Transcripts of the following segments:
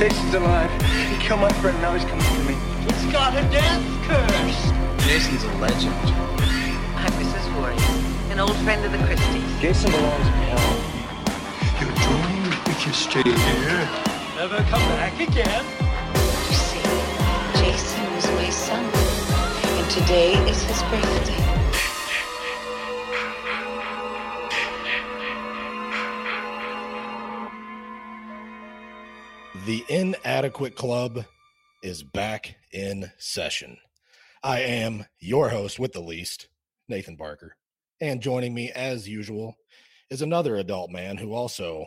Jason's alive. He killed my friend, now he's coming for me. He's got a death curse. Jason's a legend. I'm Mrs. Voorhees, an old friend of the Christies. Jason belongs in hell. You're doomed if you stay here. Never come back again. You see, Jason was my son, and today is his birthday. The Inadequate Club is back in session. I am your host with the least, Nathan Barker. And joining me, as usual, is another adult man who also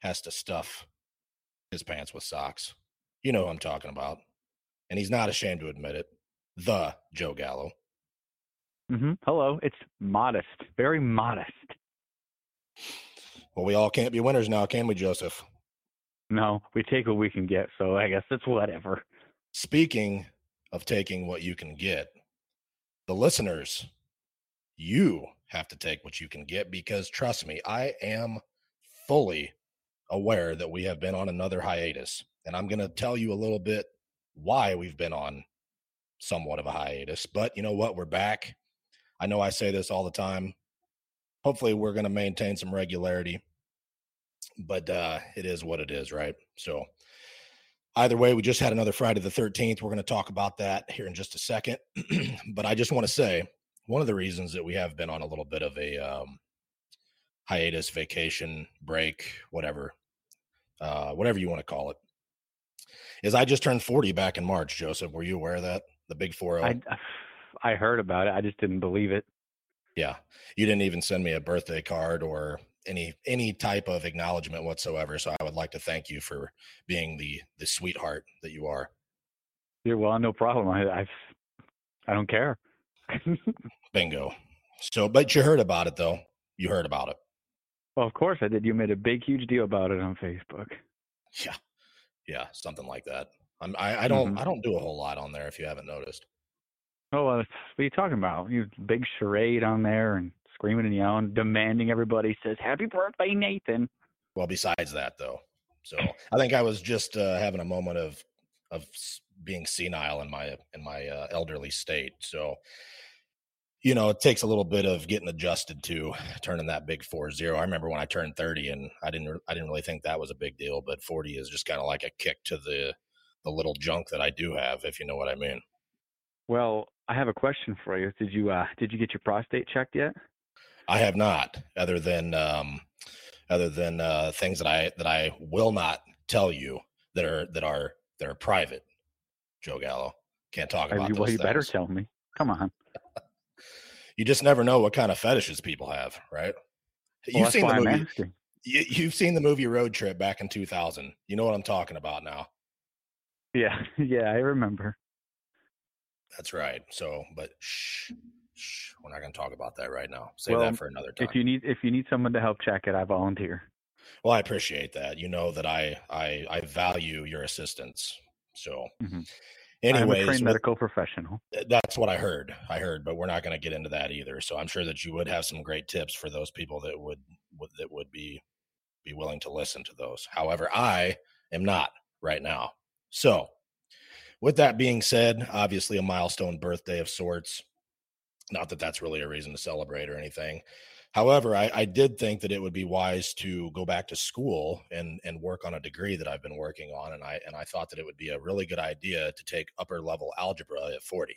has to stuff his pants with socks. You know who I'm talking about. And he's not ashamed to admit it. The Joe Gallo. hmm Hello. It's modest, very modest. Well, we all can't be winners now, can we, Joseph? No, we take what we can get, so I guess it's whatever. Speaking of taking what you can get, the listeners, you have to take what you can get because trust me, I am fully aware that we have been on another hiatus. And I'm going to tell you a little bit why we've been on somewhat of a hiatus. But you know what? We're back. I know I say this all the time. Hopefully, we're going to maintain some regularity but uh, it is what it is, right? So, either way, we just had another Friday the 13th. We're going to talk about that here in just a second. but I just want to say one of the reasons that we have been on a little bit of a um, hiatus, vacation, break, whatever, uh, whatever you want to call it, is I just turned 40 back in March, Joseph. Were you aware of that? The big 4 I, I heard about it. I just didn't believe it. Yeah. You didn't even send me a birthday card or any any type of acknowledgement whatsoever. So I would like to thank you for being the the sweetheart that you are. You're well, no problem. I I've, I don't care. Bingo. So, but you heard about it though. You heard about it. Well, of course I did. You made a big, huge deal about it on Facebook. Yeah, yeah, something like that. I'm, I I don't Mhm. I don't do a whole lot on there if you haven't noticed. Oh, well, what are you talking about? You big charade on there and screaming and yelling, demanding everybody says "Happy birthday, Nathan." Well, besides that though, so I think I was just uh, having a moment of of being senile in my in my uh, elderly state. So, you know, it takes a little bit of getting adjusted to turning that big four zero. I remember when I turned thirty, and I didn't I didn't really think that was a big deal, but forty is just kind of like a kick to the the little junk that I do have, if you know what I mean. Well, I have a question for you. Did you uh did you get your prostate checked yet? I have not, other than um, other than uh, things that I that I will not tell you that are that are that are private. Joe Gallo can't talk about you, well, you better tell me. Come on. You just never know what kind of fetishes people have, right? Well, You've seen the movie. You, you've seen the movie Road Trip back in 2000. You know what I'm talking about now. Yeah, yeah, I remember. That's right. So, but shh, shh, we're not going to talk about that right now. Save Well, that for another time. If you need if you need someone to help check it, I volunteer. Well, I appreciate that. You know that I I I value your assistance. So, Mhm. anyways, I'm a trained medical professional. That's what I heard. I heard, but we're not going to get into that either. So I'm sure that you would have some great tips for those people that would, would that would be be willing to listen to those. However, I am not right now. So, with that being said, obviously a milestone birthday of sorts. Not that that's really a reason to celebrate or anything. However, I, I did think that it would be wise to go back to school and and work on a degree that I've been working on, and I and I thought that it would be a really good idea to take upper level algebra at 40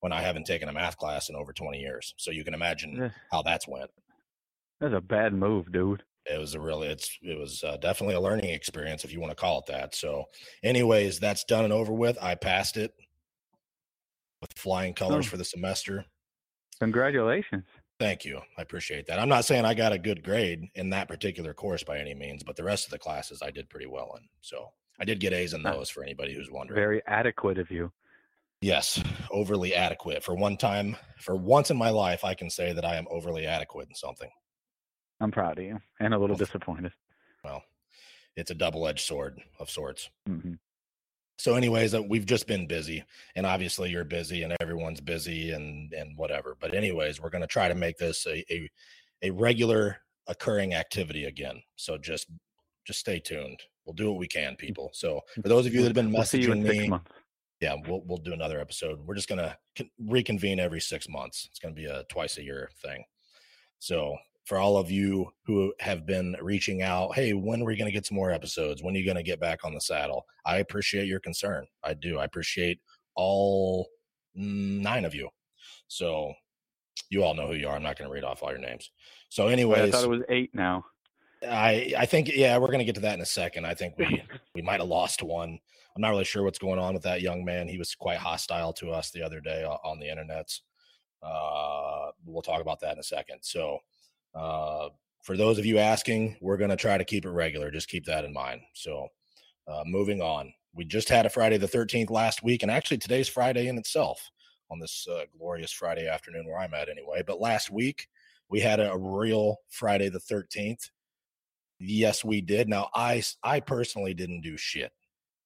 when I haven't taken a math class in over 20 years. So you can imagine Ugh. how that's went. That's a bad move, dude. It was a really it's it was uh, definitely a learning experience if you want to call it that. So, anyways, that's done and over with. I passed it with flying colors Oh. for the semester. Congratulations. Thank you. I appreciate that. I'm not saying I got a good grade in that particular course by any means, but the rest of the classes I did pretty well in. So I did get A's in those for anybody who's wondering. Very adequate of you. yes, overly adequate. For one time, for once in my life, I can say that I am overly adequate in something. I'm proud of you and a little Well, disappointed. Well, it's a double edged sword of sorts. hmm So, anyways, uh, we've just been busy, and obviously you're busy, and everyone's busy, and and whatever. But anyways, we're going to try to make this a, a a regular occurring activity again. So just just stay tuned. we'll do what we can, people. So for those of you that have been We'll see you in messaging me, months. yeah, we'll we'll do another episode. We're just gonna reconvene every six months. It's gonna be a twice a year thing. So for all of you who have been reaching out, hey, when are we gonna get some more episodes? When are you gonna get back on the saddle? I appreciate your concern. I do. I appreciate all nine of you. So you all know who you are. I'm not gonna read off all your names. So, Wait, I thought it was eight now. I I think yeah, we're gonna get to that in a second. I think we we might have lost one. I'm not really sure what's going on with that young man. He was quite hostile to us the other day on the internets. Uh, we'll talk about that in a second. So, uh, for those of you asking, we're gonna try to keep it regular. Just keep that in mind. So, uh, moving on. We just had a Friday the 13th last week, and actually today's Friday in itself on this uh, glorious Friday afternoon where I'm at anyway. But last week we had a real Friday the 13th. Yes, we did. Now, I I personally didn't do shit.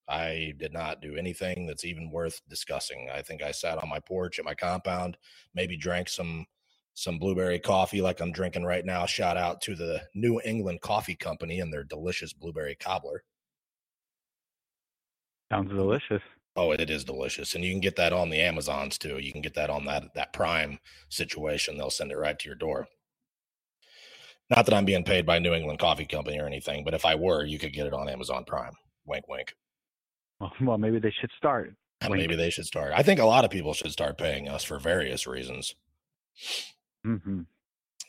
I did not do anything that's even worth discussing. I think I sat on my porch at my compound, maybe drank some some blueberry coffee like I'm drinking right now. Shout out to the New England Coffee Company and their delicious blueberry cobbler. Sounds delicious. Oh, it is delicious, and you can get that on the Amazons too. You can get that on that that Prime situation. They'll send it right to your door. Not that I'm being paid by New England Coffee Company or anything, but if I were, you could get it on Amazon Prime. Wink, wink. Well, maybe they should start. Uh, wink. maybe they should start. I think a lot of people should start paying us for various reasons. Hmm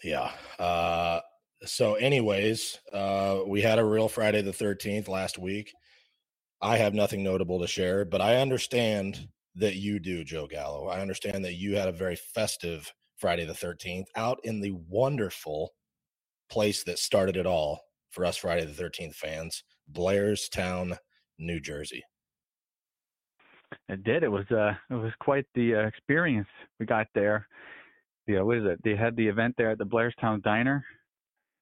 Yeah. Uh, so, anyways, uh, we had a real Friday the 13th last week. I have nothing notable to share, but I understand that you do, Joe Gallo. I understand that you had a very festive Friday the 13th out in the wonderful place that started it all for us Friday the 13th fans, Blairstown, New Jersey. It did. It was uh, it was quite the uh, experience. We got there. Yeah, what is it? They had the event there at the Blairstown Diner,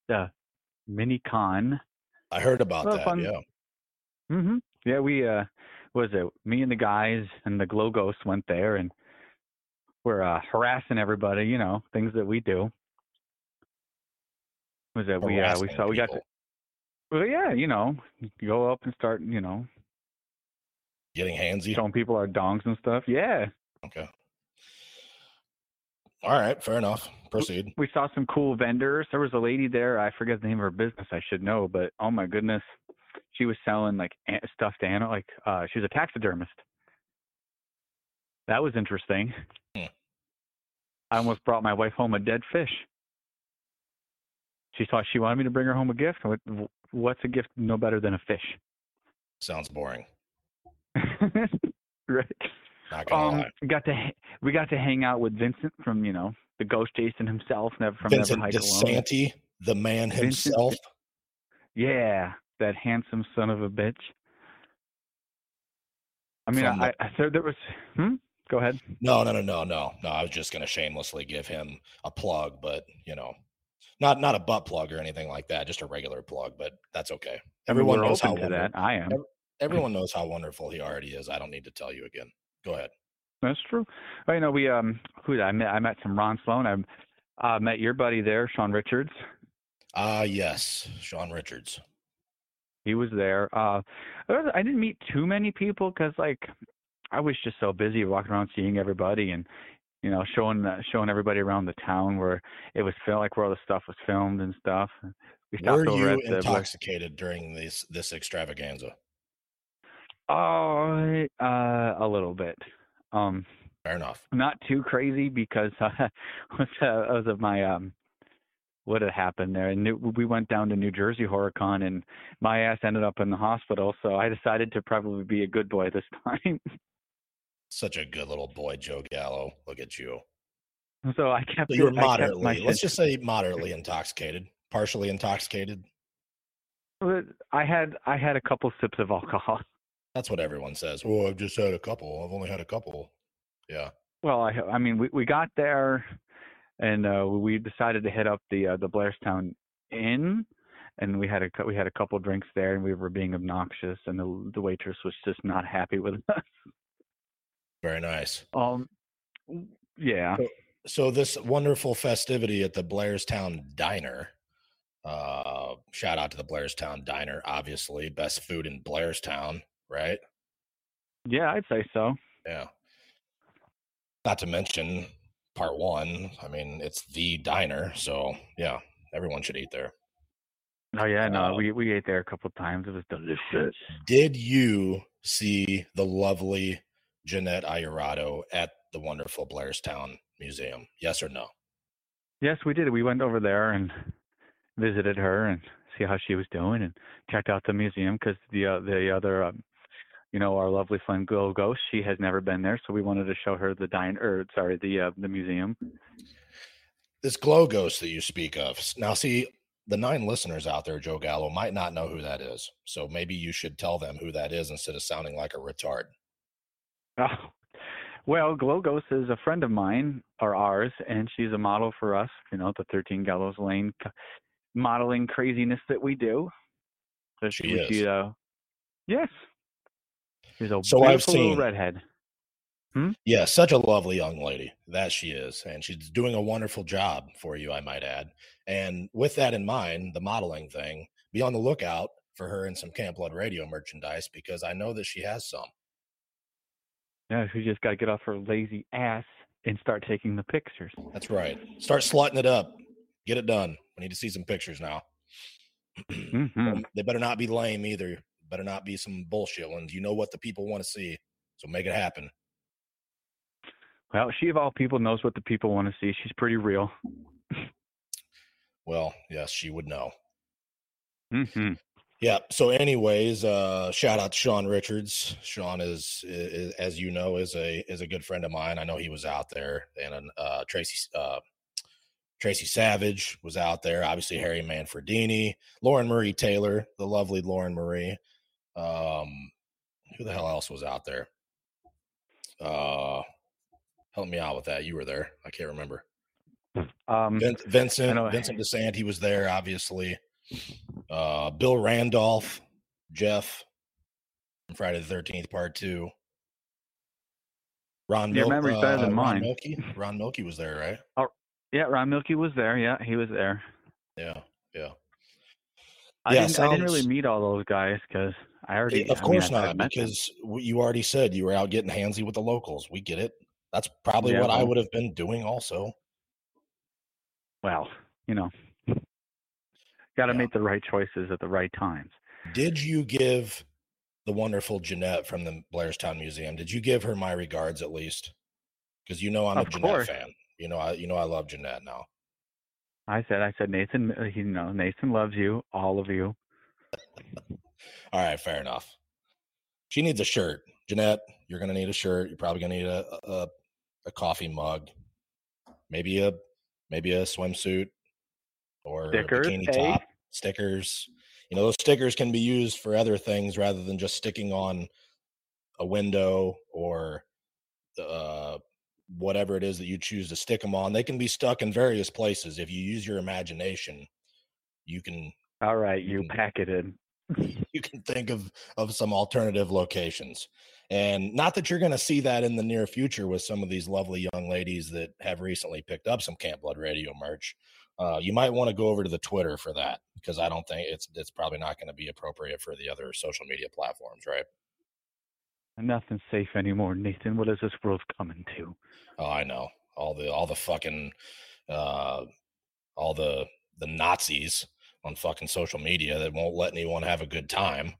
the mini con. I heard about that. fun. Yeah. hmm Yeah, we uh, what was it? Me and the guys and the Glow Ghost went there, and we're uh, harassing everybody. You know, things that we do. Was it? We uh, we saw we got to. Well, yeah, you know, you go up and start, you know, getting handsy. showing people our dongs and stuff. Yeah, Okay. All right, fair enough. Proceed. we saw some cool vendors. There was a lady there. I forget the name of her business. I should know, but oh my goodness, she was selling like stuffed animal. Like uh, she was a taxidermist. That was interesting. Hmm. I almost brought my wife home a dead fish. She thought she wanted me to bring her home a gift. What, what's a gift no better than a fish? Sounds boring. right. Not gonna Um, lie. we got to we got to hang out with Vincent from you know the Ghost Jason himself, never from Vincent Never Hike Alone. DiSanti, the man Vincent himself. Yeah, that handsome son of a bitch. I mean, From the- I, I so there was. Hmm. Go ahead. No, no, no, no, no, no. I was just gonna shamelessly give him a plug, but you know, not not a butt plug or anything like that. Just a regular plug, but that's okay. Everyone we're knows how to that. I am. everyone knows how wonderful he already is. I don't need to tell you again. Go ahead. That's true. Well, you know, we um, who I met? I met some Ron Sloan. I uh, met your buddy there, Sean Richards. Ah, yes, Sean Richards. He was there. Uh, I didn't meet too many people because like I was just so busy walking around seeing everybody and you know showing uh, showing everybody around the town where it was felt like where all the stuff was filmed and stuff. We stopped Were you at the intoxicated during this this extravaganza? Oh, uh, a little bit. Um, Fair enough. not too crazy because uh, was of my um, what had happened there, and New- we went down to New Jersey HorrorCon, and my ass ended up in the hospital. So I decided to probably be a good boy this time. Such a good little boy, Joe Gallo. Look at you. so I kept. So you were it- moderately, let's just say moderately intoxicated, partially intoxicated. I had I had a couple sips of alcohol. That's what everyone says. Oh, I've just had a couple. I've only had a couple. Yeah. Well, I I mean we we got there, and uh, we decided to hit up the uh, the Blairstown Inn, and we had a we had a couple drinks there, and we were being obnoxious, and the the waitress was just not happy with us. Very nice. Um, yeah, So this wonderful festivity at the Blairstown Diner. Uh, shout out to the Blairstown Diner, obviously best food in Blairstown, right? Yeah, I'd say so. Yeah. Not to mention part one. I mean, it's the diner, so yeah, everyone should eat there. Oh yeah, no, Uh, we we ate there a couple times. It was delicious. Did you see the lovely Jeanette Ayurado at the wonderful Blairstown Museum? Yes or no? Yes, we did. We went over there and visited her and see how she was doing, and checked out the museum because the uh, the other, um, you know, our lovely friend Glow Ghost, she has never been there, so we wanted to show her the dine or sorry, the uh, the museum. This glow ghost that you speak of. Now, see, the nine listeners out there, Joe Gallo, might not know who that is. So maybe you should tell them who that is instead of sounding like a retard. Oh, well, Glow Ghost is a friend of mine or ours, and she's a model for us. You know, the 13 Gallows Lane modeling craziness that we do. So She we- is. uh, yes. She's a So I've little seen- redhead. Yeah, such a lovely young lady that she is. And she's doing a wonderful job for you, I might add. And with that in mind, the modeling thing, be on the lookout for her in some Camp Blood Radio merchandise because I know that she has some. Yeah, she just got to get off her lazy ass and start taking the pictures. That's right. Start slutting it up. Get it done. We need to see some pictures now. hmm Um, They better not be lame either. Better not be some bullshit ones. You know what the people want to see. So make it happen. Well, she of all people knows what the people want to see. She's pretty real. Well, yes, she would know. hmm Yeah. So, anyways, uh, shout out to Sean Richards. Sean is, is, as you know, is a is a good friend of mine. I know he was out there, and uh, Tracy uh, Tracy Savage was out there. Obviously, Harry Manfredini, Lauren Marie Taylor, the lovely Lauren Marie. Um, who the hell else was out there? Uh, help me out with that. You were there. I can't remember. Um, Vin- Vincent, know. Vincent DeSant, he was there, obviously. Uh, Bill Randolph, Jeff, from Friday the Thirteenth Part Two. Ron, Your Mil- memory's better than uh, Ron mine. Millkie, Ron Millkie was there, right? Oh, yeah, Ron Millkie was there. Yeah, he was there. Yeah, yeah. I, Yeah, didn't, I didn't really meet all those guys because I already. of I course I've not, because you already said you were out getting handsy with the locals. We get it. That's probably Yeah, what I would have been doing also. well, you know, got to Yeah. make the right choices at the right times. Did you give the wonderful Jeanette from the Blairstown Museum? Did you give her my regards at least? Because you know I'm a Jeanette course. fan. You know I you know I love Jeanette now. I said, I said, Nathan, uh, you know, Nathan loves you, all of you. All right, fair enough. She needs a shirt. Jeanette, you're gonna need a shirt. You're probably gonna need a a, a coffee mug, maybe a maybe a swimsuit or Stickers, a bikini eh? top, stickers. You know, those stickers can be used for other things rather than just sticking on a window or uh, whatever it is that you choose to stick them on. They can be stuck in various places. If you use your imagination, you can All right, you Mm. pack it in. you can think of of some alternative locations and not that you're going to see that in the near future with some of these lovely young ladies that have recently picked up some camp blood radio merch uh, you might want to go over to the twitter for that because i don't think it's it's probably not going to be appropriate for the other social media platforms right Nothing's safe anymore, Nathan. What is this world coming to? oh i know all the all the fucking uh all the the nazis on fucking social media that won't let anyone have a good time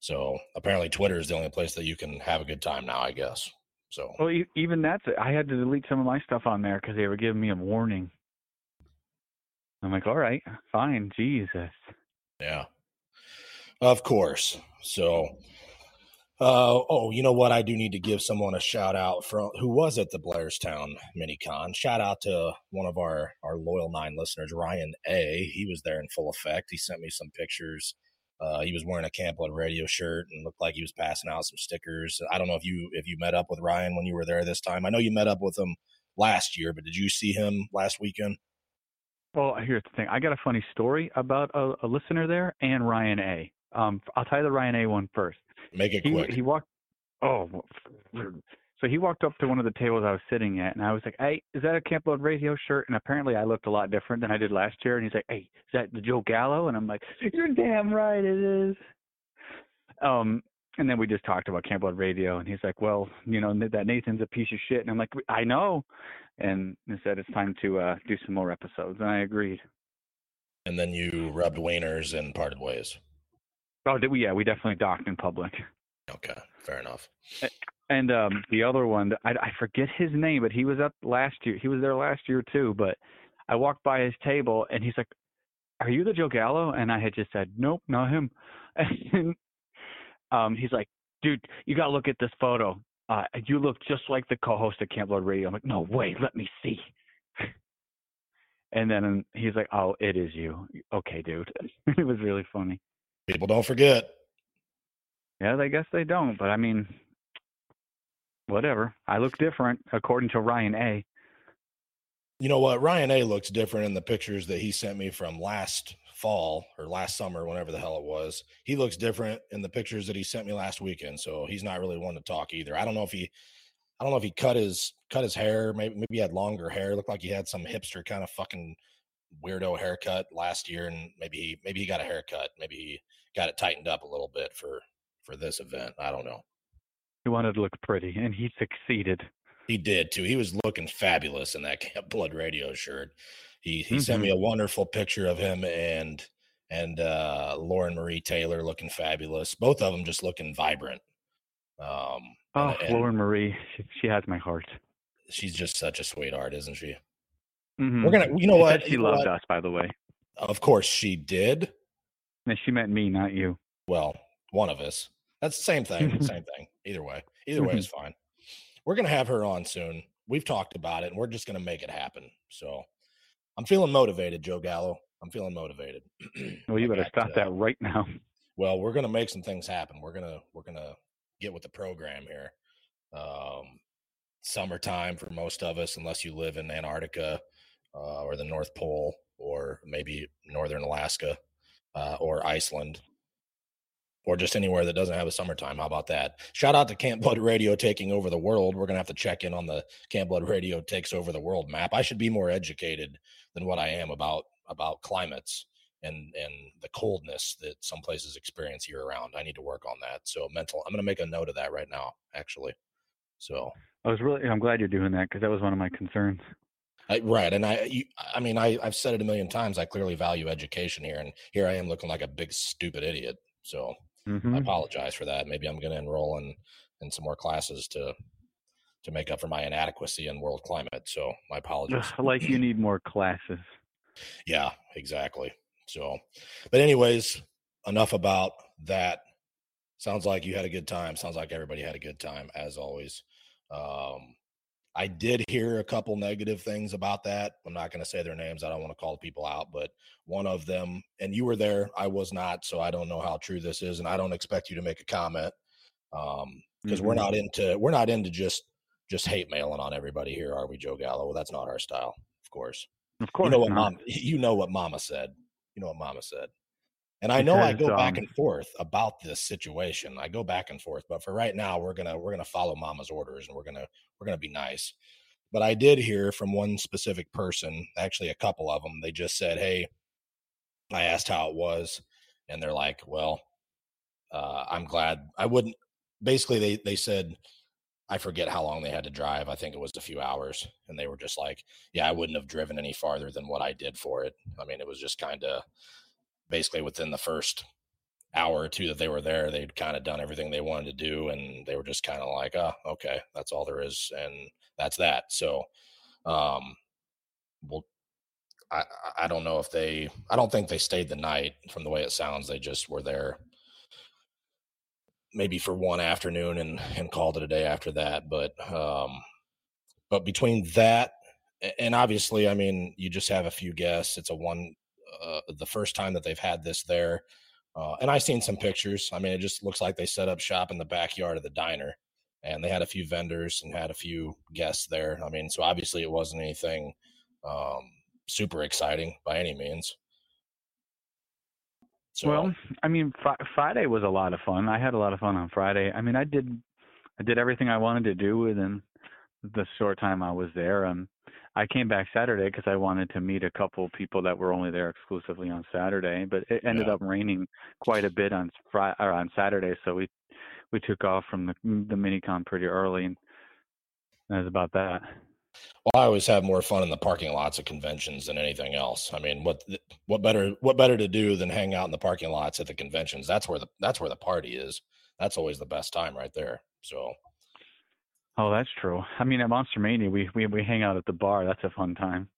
so apparently twitter is the only place that you can have a good time now i guess so Well, even that's it. I had to delete some of my stuff on there because they were giving me a warning. I'm like, all right, fine, Jesus. Yeah. Of course. So uh oh, you know what? I do need to give someone a shout out from who was at the Blairstown Minicon. Shout out to one of our our loyal nine listeners, Ryan A. He was there in full effect. He sent me some pictures. Uh, he was wearing a Camp Blood Radio shirt and looked like he was passing out some stickers. I don't know if you if you met up with Ryan when you were there this time. I know you met up with him last year, but did you see him last weekend? Well, here's the thing. I got a funny story about a, a listener there and Ryan A. Um, I'll tell you the Ryan A one first. Make it He quick. he walked. Oh, So he walked up to one of the tables I was sitting at, and I was like, "Hey, is that a Camp Blood Radio shirt?" And apparently, I looked a lot different than I did last year. And he's like, "Hey, is that the Joe Gallo?" And I'm like, "You're damn right, it is." Um, and then we just talked about Camp Blood Radio, and he's like, "Well, you know that Nathan's a piece of shit," and I'm like, "I know," and he said it's time to uh, do some more episodes, and I agreed. And then you rubbed wieners and parted ways. Oh, did we? Yeah, we definitely docked in public. Okay, fair enough. And um, the other one, I, I forget his name, but he was up last year. He was there last year too. But I walked by his table, and he's like, "Are you the Joe Gallo?" And I had just said, "Nope, not him." And um, he's like, "Dude, you gotta look at this photo. Uh, you look just like the co-host of Camp Blood Radio." I'm like, "No way, let me see." and then he's like, "Oh, it is you." Okay, dude. it was really funny. People don't forget. Yeah, I guess they don't, but I mean, whatever. I look different according to Ryan A. You know what? Ryan A looks different in the pictures that he sent me from last fall or last summer, whenever the hell it was. He looks different in the pictures that he sent me last weekend. So he's not really one to talk either. I don't know if he I don't know if he cut his cut his hair, maybe maybe he had longer hair. It looked like he had some hipster kind of fucking weirdo haircut last year and maybe he maybe he got a haircut. Maybe he got it tightened up a little bit for for this event. I don't know. He wanted to look pretty and he succeeded. He did too. He was looking fabulous in that Camp Blood Radio shirt. He he mm-hmm. sent me Mm-hmm. a wonderful picture of him and and uh Lauren Marie Taylor looking fabulous. Both of them just looking vibrant. Um Oh, and, and Lauren Marie, she, she has my heart. she's just such a sweetheart, isn't she? Mm-hmm. We're gonna you know She what? she You know loved what? us, by the way. Of course she did. And she meant me, not you. Well, one of us. That's the same thing. same thing. Either way. Either way is fine. We're gonna have her on soon. We've talked about it and we're just gonna make it happen. So I'm feeling motivated, Joe Gallo. I'm feeling motivated. Well, you better stop uh, that right now. Well, we're gonna make some things happen. We're gonna we're gonna get with the program here. Um, summertime for most of us, unless you live in Antarctica uh, or the North Pole or maybe northern Alaska uh, or Iceland or just anywhere that doesn't have a summertime. How about that? Shout out to Camp Blood Radio taking over the world. We're gonna have to check in on the Camp Blood Radio takes over the world map. I should be more educated than what I am about about climates and and the coldness that some places experience year round. I need to work on that. So mental. I'm gonna make a note of that right now. Actually. So I was really, I'm glad you're doing that because that was one of my concerns. I, right, and I, you, I mean, I, I've said it a million times. I clearly value education here, and here I am looking like a big stupid idiot. So I hmm apologize for that. Maybe I'm going to enroll in in some more classes to to make up for my inadequacy in world climate. So my apologies. like you need more classes. Yeah, exactly. So, but anyways, enough about that. Sounds like you had a good time. Sounds like everybody had a good time as always. Um, I did hear a couple negative things about that. I'm not going to say their names. I don't want to call people out, but one of them, and you were there, I was not, so I don't know how true this is, and I don't expect you to make a comment um, because we're not into we're not into just just hate mailing on everybody here, are we, Joe Gallo? Well, that's not our style, of course. Of course, you know what not. mom you know what mama said you know what mama said and i know i go back um, and forth about this situation i go back and forth but for right now we're gonna we're gonna follow mama's orders and we're gonna we're gonna be nice but i did hear from one specific person actually a couple of them they just said hey i asked how it was and they're like well uh, i'm glad i wouldn't basically they they said I forget how long they had to drive. I think it was a few hours. And they were just like, yeah, I wouldn't have driven any farther than what I did for it. I mean, it was just kind of basically within the first hour or two that they were there, they'd kind of done everything they wanted to do. And they were just kind of like, oh, okay, that's all there is. And that's that. So, um, well, I, I- don't know if they, I don't think they stayed the night from the way it sounds. They just were there maybe for one afternoon and and called it a day after that but um but between that and obviously i mean you just have a few guests it's a one uh, the first time that they've had this there uh, and i seen some pictures i mean it just looks like they set up shop in the backyard of the diner and they had a few vendors and had a few guests there i mean so obviously it wasn't anything um super exciting by any means so Well, I mean, fri- Friday was a lot of fun. I had a lot of fun on Friday. I mean, I did I did everything I wanted to do within the short time I was there. Um, I came back Saturday because I wanted to meet a couple people that were only there exclusively on Saturday, but it ended Yeah. up raining quite a bit on Friday or on Saturday, so we we took off from the the minicon pretty early, and that was about that. Well, I always have more fun in the parking lots of conventions than anything else. I mean, what what better what better to do than hang out in the parking lots at the conventions? That's where the that's where the party is. That's always the best time right there. So Oh, that's true. I mean, at Monster Mania, we we we hang out at the bar. That's a fun time.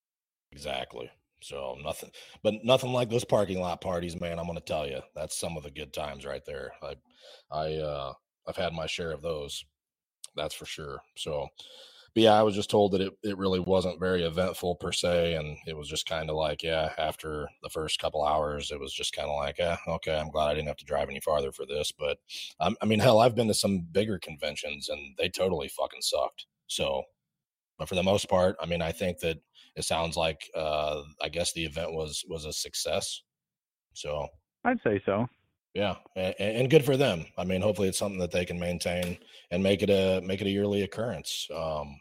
exactly. So nothing, but nothing like those parking lot parties, man. I'm gonna tell you, that's some of the good times right there. I, I, uh, I've had my share of those. That's for sure. So, but yeah, I was just told that it, it really wasn't very eventful per se, and it was just kind of like, yeah, after the first couple hours, it was just kind of like, yeah, okay, I'm glad I didn't have to drive any farther for this. But um, I mean, hell, I've been to some bigger conventions, and they totally fucking sucked. So, but for the most part, I mean, I think that it sounds like uh, I guess the event was was a success. So I'd say so. Yeah, and, and good for them. I mean, hopefully it's something that they can maintain and make it a make it a yearly occurrence. Um,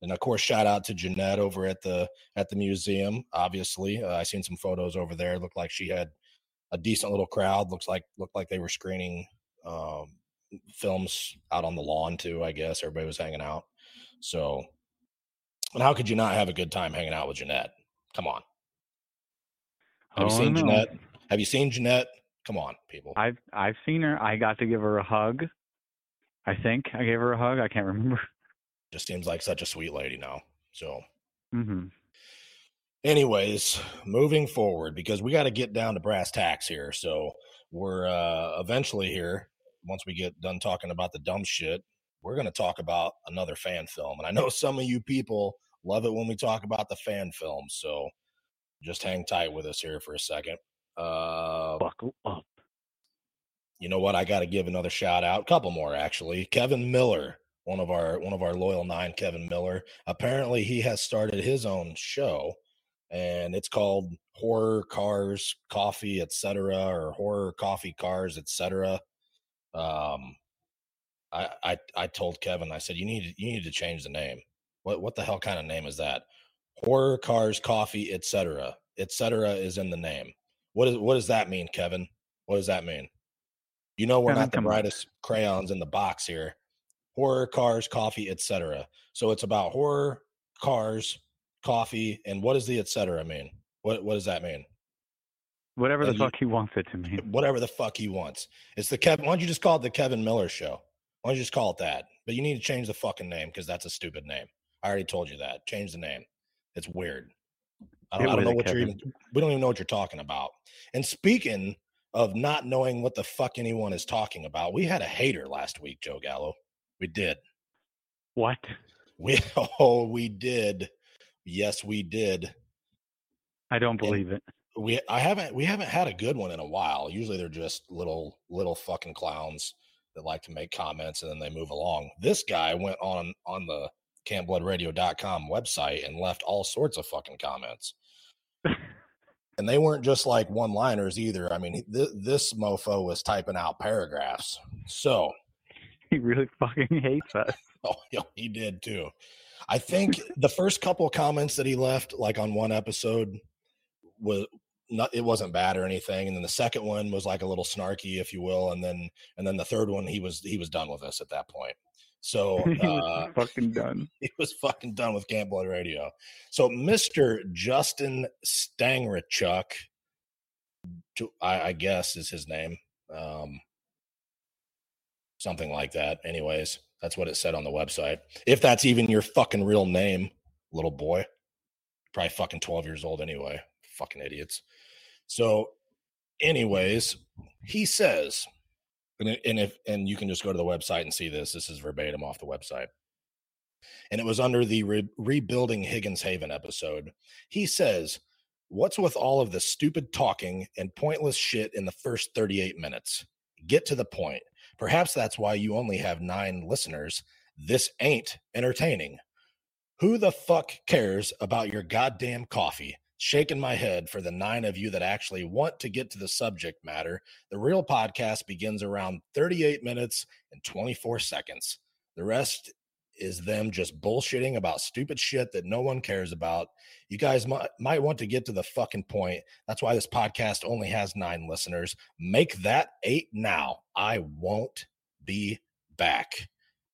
and of course, shout out to Jeanette over at the at the museum. Obviously, uh, I seen some photos over there. Looked like she had a decent little crowd. Looks like looked like they were screening um, films out on the lawn too. I guess everybody was hanging out. So, and how could you not have a good time hanging out with Jeanette? Come on. Have you Oh, seen no. Jeanette? Have you seen Jeanette? Come on, people. I've I've seen her. I got to give her a hug. I think I gave her a hug. I can't remember. Just seems like such a sweet lady now. So, hmm anyways, moving forward because we got to get down to brass tacks here. So, we're uh eventually here once we get done talking about the dumb shit, we're going to talk about another fan film. And I know some of you people love it when we talk about the fan films. So, just hang tight with us here for a second. Uh Buckle up. you know what? I got to give another shout out. Couple more actually. Kevin Miller, one of our one of our loyal nine. Kevin Miller. Apparently, he has started his own show, and it's called Horror Cars Coffee, etc., or Horror Coffee Cars, etc. Um, I, I I told Kevin, I said you need you need to change the name. What what the hell kind of name is that? Horror Cars Coffee, etc. etc. is in the name. What is what does that mean, Kevin? What does that mean? You know we're Kevin, not the come on. brightest crayons in the box here. Horror, cars, coffee, etc. So it's about horror, cars, coffee, and what does the etc. mean? What what does that mean? Whatever the And you- fuck he wants it to mean. Whatever the fuck he wants. It's the Kevin. Why don't you just call it the Kevin Miller Show? Why don't you just call it that? But you need to change the fucking name because that's a stupid name. I already told you that. Change the name. It's weird. I don't, I don't know what you're even. We don't even know what you're talking about. And speaking of not knowing what the fuck anyone is talking about, we had a hater last week, Joe Gallo. We did. What? We oh we did. Yes, we did. I don't believe it. We I haven't we haven't had a good one in a while. Usually they're just little little fucking clowns that like to make comments and then they move along. This guy went on on the campbloodradio.com website and left all sorts of fucking comments. and they weren't just like one liners either. I mean, th- this mofo was typing out paragraphs. So, He really fucking hates us. Oh, yeah, he did too. I think the first couple comments that he left, like on one episode, was not it wasn't bad or anything, and then the second one was like a little snarky, if you will, and then and then the third one he was he was done with us at that point. So uh, fucking done. he was fucking done with Camp Blood Radio. So Mr. Justin Stangrachuk, to- I, I guess is his name, um, something like that. Anyways, that's what it said on the website. If that's even your fucking real name, little boy, probably fucking twelve years old anyway. Fucking idiots. So, anyways, he says, and, and if and you can just go to the website and see this. This is verbatim off the website and it was under the re- rebuilding Higgins Haven episode. He says, What's with all of the stupid talking and pointless shit in the first 38 minutes? Get to the point. Perhaps that's why you only have nine listeners. This ain't entertaining. Who the fuck cares about your goddamn coffee? Shaking my head for the nine of you that actually want to get to the subject matter. The real podcast begins around 38 minutes and 24 seconds. The rest is them just bullshitting about stupid shit that no one cares about. You guys might, might want to get to the fucking point. That's why this podcast only has nine listeners. Make that eight now. I won't be back.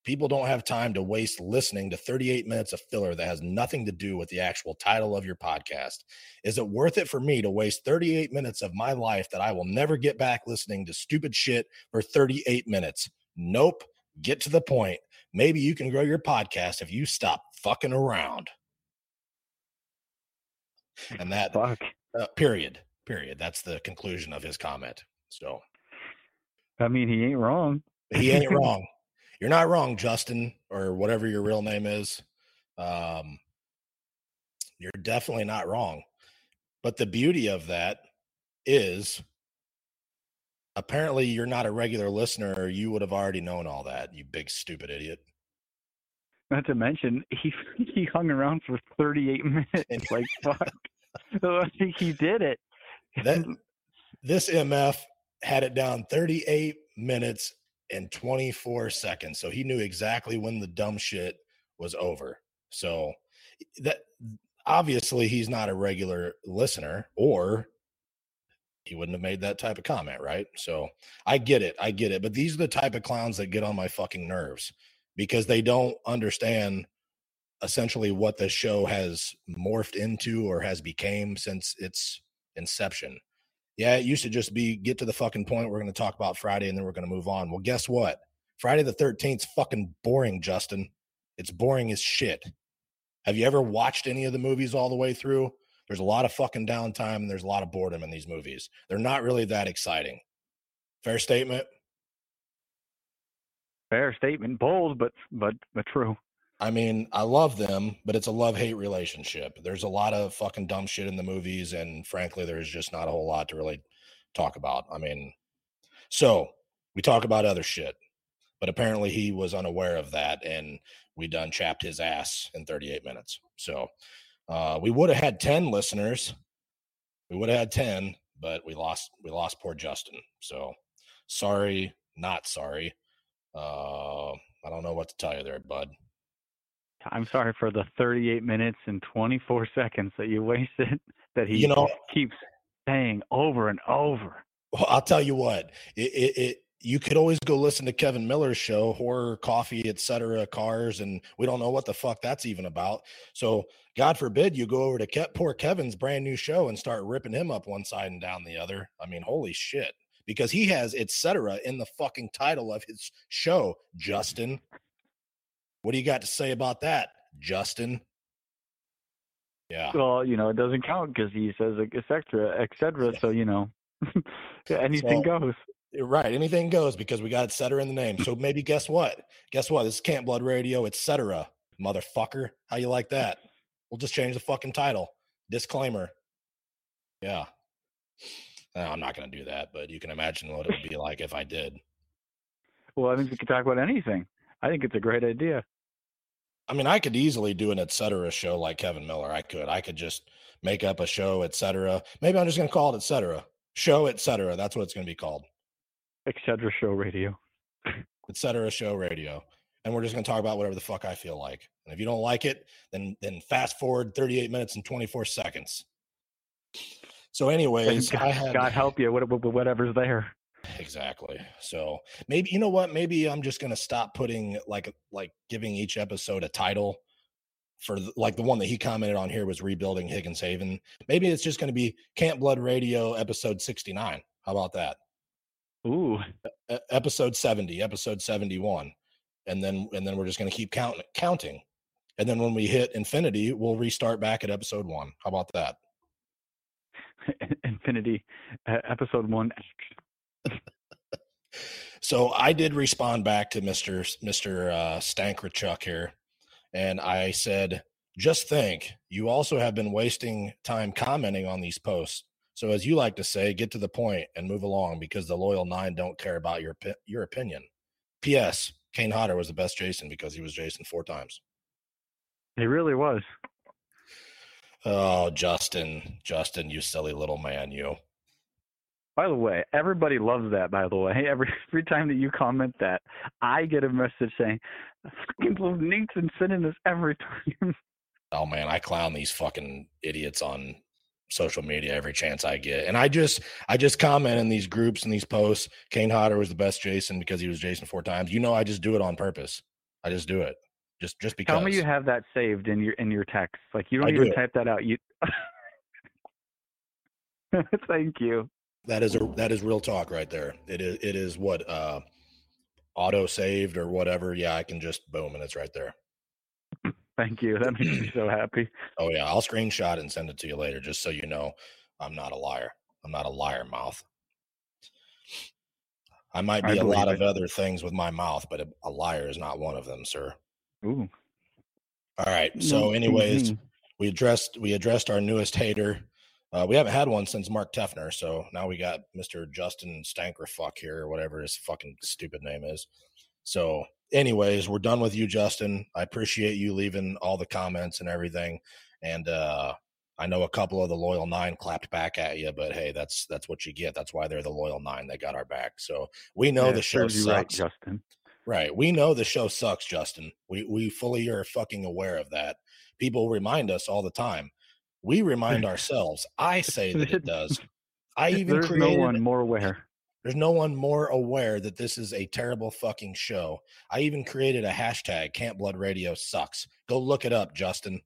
People don't have time to waste listening to 38 minutes of filler that has nothing to do with the actual title of your podcast. Is it worth it for me to waste 38 minutes of my life that I will never get back listening to stupid shit for 38 minutes? Nope. Get to the point. Maybe you can grow your podcast if you stop fucking around. And that, Fuck. uh, period, period. That's the conclusion of his comment. So I mean, he ain't wrong. he ain't wrong. You're not wrong, Justin, or whatever your real name is. Um, you're definitely not wrong. But the beauty of that is apparently you're not a regular listener, or you would have already known all that, you big stupid idiot. Not to mention, he he hung around for 38 minutes. Like fuck, Like, he did it. That this MF had it down 38 minutes and 24 seconds. So he knew exactly when the dumb shit was over. So that obviously he's not a regular listener or he wouldn't have made that type of comment, right? So I get it. I get it. But these are the type of clowns that get on my fucking nerves because they don't understand essentially what the show has morphed into or has became since its inception. Yeah, it used to just be get to the fucking point. We're going to talk about Friday and then we're going to move on. Well, guess what? Friday the 13th 's fucking boring, Justin. It's boring as shit. Have you ever watched any of the movies all the way through? There's a lot of fucking downtime and there's a lot of boredom in these movies. They're not really that exciting. Fair statement. Fair statement, bold, but but but true. I mean, I love them, but it's a love hate relationship. There's a lot of fucking dumb shit in the movies, and frankly, there's just not a whole lot to really talk about. I mean, so we talk about other shit, but apparently he was unaware of that, and we done chapped his ass in 38 minutes. So uh, we would have had 10 listeners. We would have had 10, but we lost we lost poor Justin. So sorry, not sorry. Uh, I don't know what to tell you there, bud. I'm sorry for the 38 minutes and 24 seconds that you wasted. That he You know- keeps saying over and over. Well, I'll tell you what. It, it, it you could always go listen to Kevin Miller's show, horror, coffee, etc., cars, and we don't know what the fuck that's even about. So, God forbid you go over to Ke- poor Kevin's brand new show and start ripping him up one side and down the other. I mean, holy shit! Because he has etc. in the fucking title of his show. Justin, what do you got to say about that, Justin? Yeah. Well, you know, it doesn't count because he says like, et cetera, et cetera. So, you know, anything So- goes. Eh, right. Anything goes because we got et cetera in the name. So maybe guess what? Guess what? This is Camp Blood Radio, et cetera. Motherfucker. How you like that? We'll just change the fucking title. Disclaimer. Yeah. No, I'm not going to do that, but you can imagine what it would be like if I did. Well, I think we could talk about anything. I think it's a great idea. I mean, I could easily do an et cetera show like Kevin Miller. I could. I could just make up a show, et cetera. Maybe I'm just going to call it et cetera. Show, et cetera. That's what it's going to be called. Et cetera show radio. et cetera show radio and we're just going to talk about whatever the fuck i feel like and if you don't like it then then fast forward 38 minutes and 24 seconds so anyways God, i had God help you, what- what- whatever's there. Exactly. So maybe you know what? Maybe i'm just going to stop putting like like giving each episode a title for the, like the one that he commented on here was rebuilding higgins haven. Maybe it's just going to be camp blood radio episode 69 how about that? Ooh, e- episode 70 episode 71 and then and then we're just going to keep count, counting. And then when we hit infinity we'll restart back at episode one. How about that? Infinity, uh, episode one. So i did respond back to mr S- mr uh stankrachuk here and i said just think you also have been wasting time commenting on these posts so as you like to say get to the point and move along because the loyal nine don't care about your your opinion ps kane hodder was the best jason because he was jason four times He really was. Oh, Justin, Justin, you silly little man, you. By the way, everybody loves that. By the way, every every time that you comment that, I get a message saying, "I "Fucking love Nathan sending this every time." Oh man, I clown these fucking idiots on social media every chance I get. And I just I just comment in these groups and these posts. Kane Hodder was the best Jason because he was Jason four times. You know, I just do it on purpose. I just do it. Just just because. Tell me you have that saved in your in your text. Like you don't I even do. type that out. You. Thank you. That is a that is real talk right there. It is it is what uh auto saved or whatever. Yeah, I can just boom and it's right there. Thank you. That makes me so happy. Oh yeah, I'll screenshot and send it to you later just so you know I'm not a liar. I'm not a liar mouth. I might be a lot it. of other things with my mouth, but a, a liar is not one of them, sir. Ooh. All right. So, anyways, mhm. we addressed we addressed our newest hater. Uh, we haven't had one since Mark Tefner, so now we got Mr. Justin Stankerfuck here, or whatever his fucking stupid name is. So, anyways, we're done with you, Justin. I appreciate you leaving all the comments and everything. And uh I know a couple of the loyal nine clapped back at you, but hey, that's that's what you get. That's why they're the loyal nine. They got our back. So we know Yeah, the show you right, sucks. Justin. Right. We know the show sucks, Justin. We we fully are fucking aware of that. People remind us all the time. We remind ourselves. I say that it does. I even There's created no one more aware. there's no one more aware that this is a terrible fucking show. I even created a hashtag Camp Blood Radio sucks. Go look it up, Justin.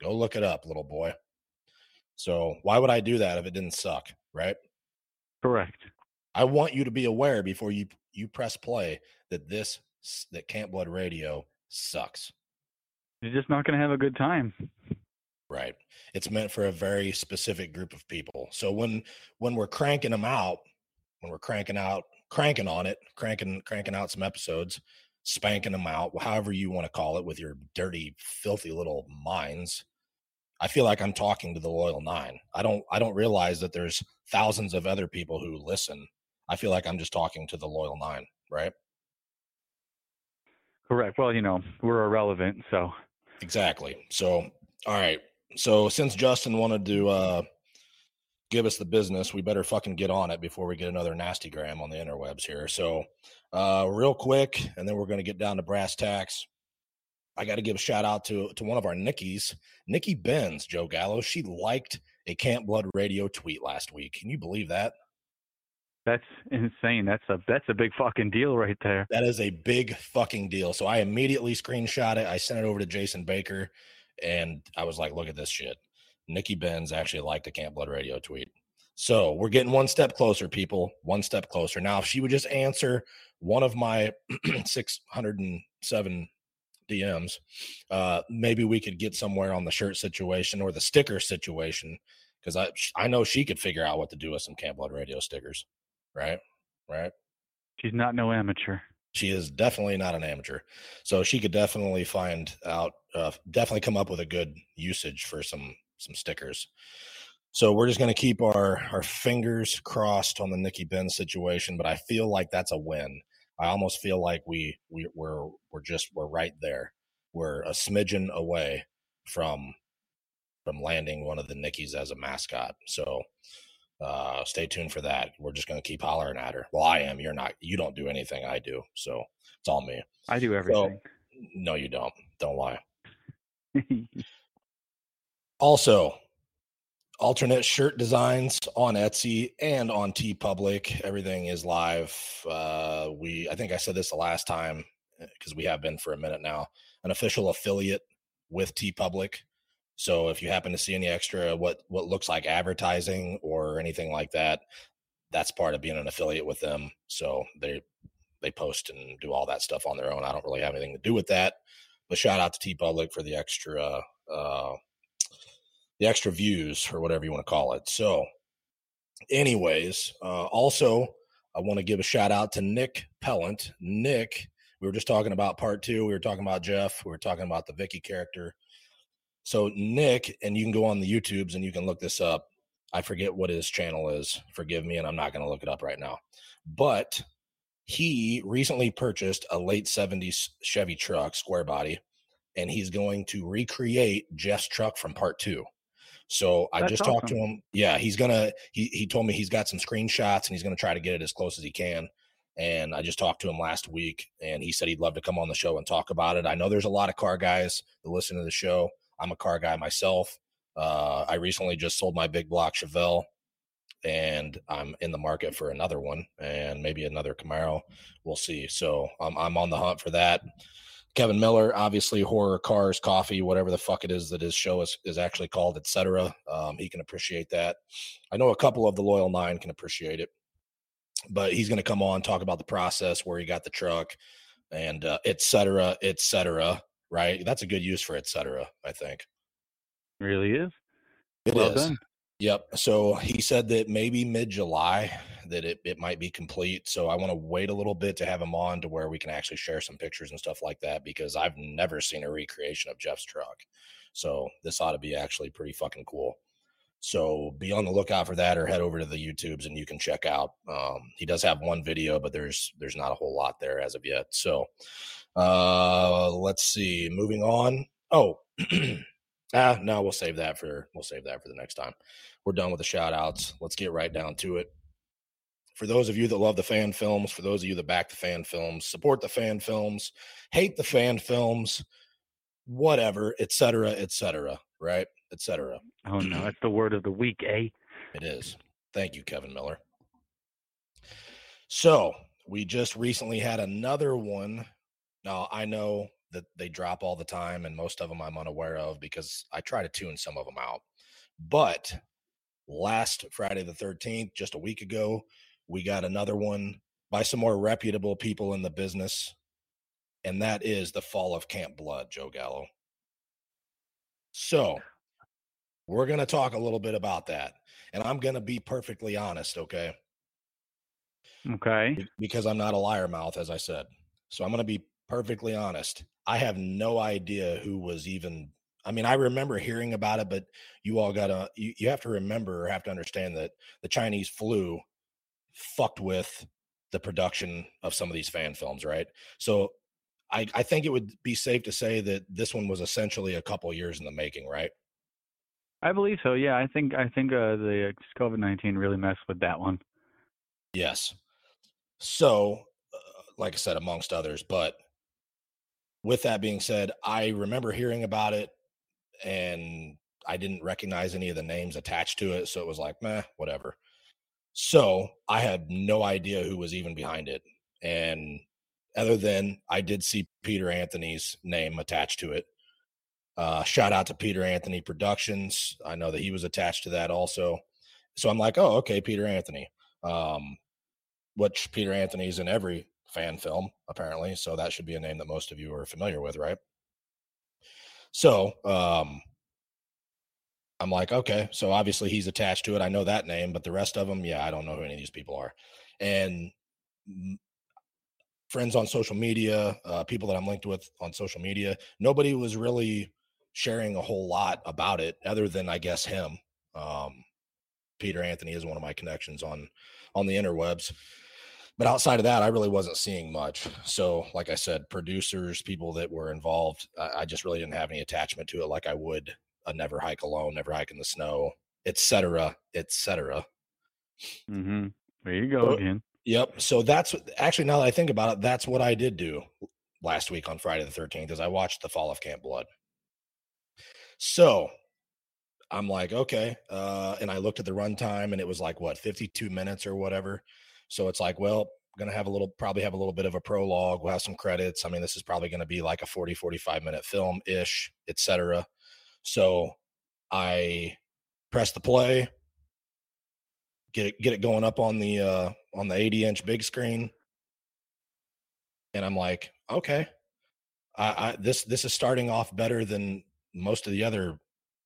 Go look it up, little boy. So why would I do that if it didn't suck? Right? Correct. I want you to be aware before you you press play that this that Camp Blood Radio sucks. You're just not going to have a good time. Right. It's meant for a very specific group of people. So when when we're cranking them out, when we're cranking out, cranking on it, cranking cranking out some episodes, spanking them out, however you want to call it, with your dirty, filthy little minds. I feel like I'm talking to the loyal nine. I don't I don't realize that there's thousands of other people who listen. I feel like I'm just talking to the loyal nine, right? Correct. Well, you know, we're irrelevant, so Exactly. So, all right. So, since Justin wanted to uh, give us the business, we better fucking get on it before we get another nasty gram on the interwebs here. So, uh, real quick, and then we're going to get down to brass tacks. I got to give a shout out to to one of our Nickies, Nikki Benz, Joe Gallo. She liked a Camp Blood Radio tweet last week. Can you believe that? that's insane. That's a that's a big fucking deal right there. That is a big fucking deal. So I immediately screenshot it. I sent it over to Jason Baker and I was like, look at this shit. Nikki Benz actually liked a Camp Blood Radio tweet. So we're getting one step closer, people. One step closer. Now, if she would just answer one of my 607 DMs, uh, maybe we could get somewhere on the shirt situation or the sticker situation. Because I I know she could figure out what to do with some Camp Blood Radio stickers. Right? Right. She's not no amateur. She is definitely not an amateur. So she could definitely find out uh, definitely come up with a good usage for some some stickers. So we're just going to keep our our fingers crossed on the nikki ben situation but i feel like that's a win. I almost feel like we, we we're we're just we're right there. We're a smidgen away from from landing one of the nickies as a mascot. So uh stay tuned for that. We're just going to keep hollering at her. Well i am. You're not. You don't do anything i do so it's all me. I do everything. no you don't. Don't lie. Also alternate shirt designs on etsy and on TeePublic everything is live. Uh we i think i said this the last time because we have been for a minute now an official affiliate with TeePublic so if you happen to see any extra what what looks like advertising or anything like that that's part of being an affiliate with them so they they post and do all that stuff on their own i don't really have anything to do with that but shout out to TeePublic for the extra uh the extra views or whatever you want to call it. So, anyways, uh, also I want to give a shout out to Nick Pellant. Nick, we were just talking about part two. We were talking about Jeff. We were talking about the Vicky character. So Nick, and you can go on the YouTubes and you can look this up. I forget what his channel is. Forgive me, and I'm not going to look it up right now. But he recently purchased a late 70s Chevy truck, square body, and he's going to recreate Jeff's truck from part two. So I That's just talked to him. Yeah, he's gonna. He he told me he's got some screenshots and he's gonna try to get it as close as he can. And I just talked to him last week, and he said he'd love to come on the show and talk about it. I know there's a lot of car guys that listen to the show. I'm a car guy myself. Uh, I recently just sold my big block Chevelle, and I'm in the market for another one and maybe another Camaro. We'll see. So I'm I'm on the hunt for that. Kevin Miller, obviously horror cars, coffee, whatever the fuck it is that his show is, is actually called, etc. Um, he can appreciate that. I know a couple of the loyal nine can appreciate it, but he's going to come on talk about the process where he got the truck and uh, etc. etc. Right? That's a good use for etc. I think Really is. it is. well done. Yep. So he said that maybe mid July that it, it might be complete. So I want to wait a little bit to have him on to where we can actually share some pictures and stuff like that because I've never seen a recreation of Jeff's truck. So this ought to be actually pretty fucking cool. So be on the lookout for that or head over to the YouTubes and you can check out. Um, he does have one video, but there's there's not a whole lot there as of yet. So uh let's see. Moving on. Oh, ah, no, we'll save that for we'll save that for the next time we're done with the shout outs. Let's get right down to it. For those of you that love the fan films, for those of you that back the fan films, support the fan films, hate the fan films, whatever, etc., etc., right? Etc. Oh no, that's the word of the week, eh? It is. Thank you, Kevin Miller. So we just recently had another one. Now I know that they drop all the time, and most of them I'm unaware of because I try to tune some of them out. But last Friday the 13th, just a week ago, we got another one by some more reputable people in the business, and that is the fall of Camp Blood, Joe Gallo. So we're going to talk a little bit about that. And I'm going to be perfectly honest, okay? Okay. Because I'm not a liar mouth, as I said. So I'm going to be perfectly honest. I have no idea who was even I mean, I remember hearing about it, but you all gotta you, you have to remember or have to understand that the Chinese flu fucked with the production of some of these fan films, right? So I, I think it would be safe to say that this one was essentially a couple years in the making, right? I believe so. Yeah, I think I think uh, the COVID nineteen really messed with that one. Yes. So, uh, like I said, amongst others, but with that being said, I remember hearing about it and I didn't recognize any of the names attached to it. So it was like, meh, whatever. So I had no idea who was even behind it. And other than I did see Peter Anthony's name attached to it. Uh, shout out to Peter Anthony Productions. I know that he was attached to that also. So I'm like, oh, okay, Peter Anthony. Um, which Peter Anthony's in every fan film, apparently. So that should be a name that most of you are familiar with, right? So um, I'm like, okay, so obviously he's attached to it. I know that name, but the rest of them, yeah, I don't know who any of these people are. And friends on social media, uh, people that I'm linked with on social media, nobody was really sharing a whole lot about it, other than I guess him. Um, Peter Anthony is one of my connections on on the interwebs. But outside of that, I really wasn't seeing much. So, like I said, producers, people that were involved, I, I just really didn't have any attachment to it like I would a never hike alone, never hike in the snow, etc., etc. Mm-hmm. There you go again. Yep. So that's actually now that I think about it, that's what I did do last week on Friday the 13th is I watched the fall of Camp Blood. So I'm like, okay. Uh, and I looked at the runtime and it was like what, 52 minutes or whatever. So it's like, well, gonna have a little probably have a little bit of a prologue. We'll have some credits. I mean, this is probably gonna be like a 40, 45 minute film ish, etc. So I press the play, get it get it going up on the uh on the 80 inch big screen. And i'm like okay. I, I this this is starting off better than most of the other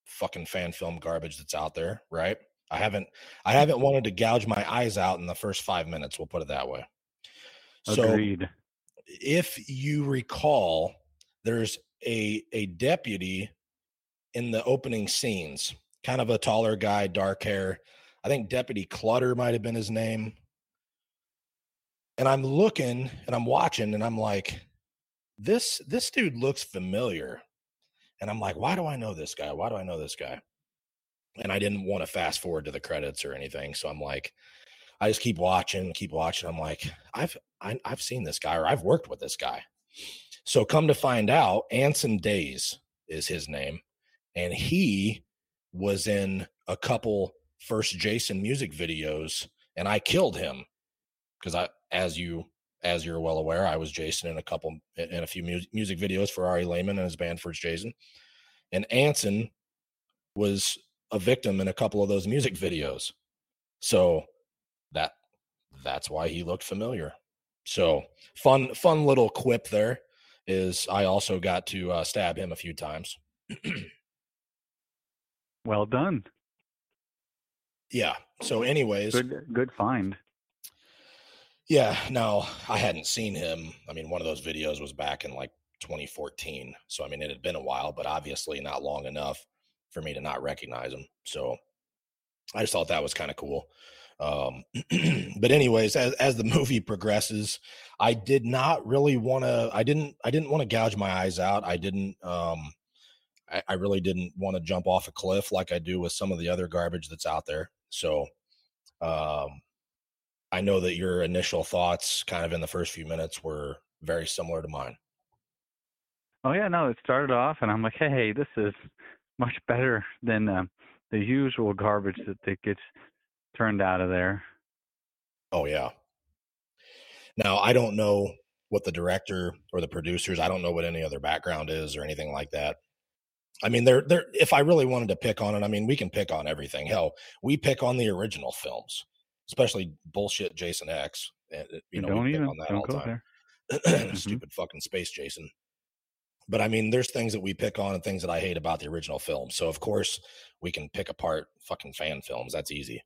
fucking fan film garbage that's out there right? I haven't i haven't wanted to gouge my eyes out in the first five minutes we'll put it that way. So if you recall, there's a a deputy in the opening scenes, kind of a taller guy, dark hair. I think Deputy Clutter might have been his name. And I'm looking and I'm watching and I'm like, this this dude looks familiar. And I'm like, why do I know this guy? Why do I know this guy? and I didn't want to fast forward to the credits or anything. So I'm like, I just keep watching, keep watching. I'm like, I've I, have i have seen this guy or I've worked with this guy. So come to find out, Anson Days is his name, and he was in a couple first Jason music videos, and I killed him because I, as you as you're well aware, I was Jason in a couple in a few mu- music videos for Ari Lehman and his band First Jason, and Anson was a victim in a couple of those music videos. So that that's why he looked familiar. So fun fun little quip there is I also got to uh, stab him a few times. well done. Yeah. So anyways, good good find. Yeah, no, I hadn't seen him. I mean, one of those videos was back in like 2014. So I mean, it had been a while, but obviously not long enough for me to not recognize him. So I just thought that was kind of cool. Um, but anyways, as as the movie progresses, I did not really want to. I didn't. I didn't want to gouge my eyes out. I didn't. Um, I, I really didn't want to jump off a cliff like I do with some of the other garbage that's out there. So, um, I know that your initial thoughts, kind of in the first few minutes, were very similar to mine. Oh yeah, no, it started off, and I'm like, hey, this is much better than uh, the usual garbage that, that gets turned out of there. Oh yeah. Now I don't know what the director or the producers. I don't know what any other background is or anything like that. I mean, they're they're. If I really wanted to pick on it, I mean, we can pick on everything. Hell, we pick on the original films, especially bullshit Jason X. Eh, eh, you know, don't even, on that all time. Stupid mm-hmm. fucking space Jason. But I mean, there's things that we pick on and things that I hate about the original film. So of course we can pick apart fucking fan films. That's easy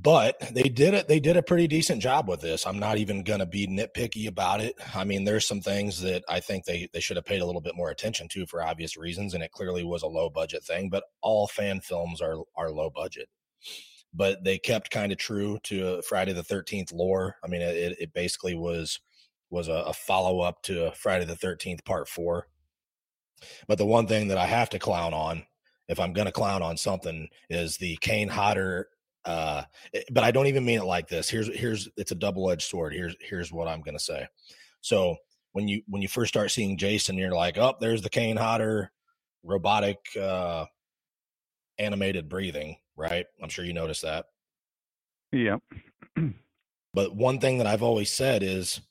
but they did it they did a pretty decent job with this. I'm not even going to be nitpicky about it. I mean there's some things that i think they they should have paid a little bit more attention to for obvious reasons and it clearly was a low budget thing but all fan films are are low budget. But they kept kind of true to friday the 13th lore. I mean it, it basically was was a, a follow-up to friday the 13th part four. But the one thing that i have to clown on if I'm going to clown on something, is the Kane Hodder uh eh, but i don't even mean it like this. Here's here's it's a double-edged sword. Here's here's what i'm going to say. So when you when you first start seeing jason you're like oh there's the kane hodder robotic uh animated breathing right? I'm sure you noticed that. Yep. But one thing that i've always said is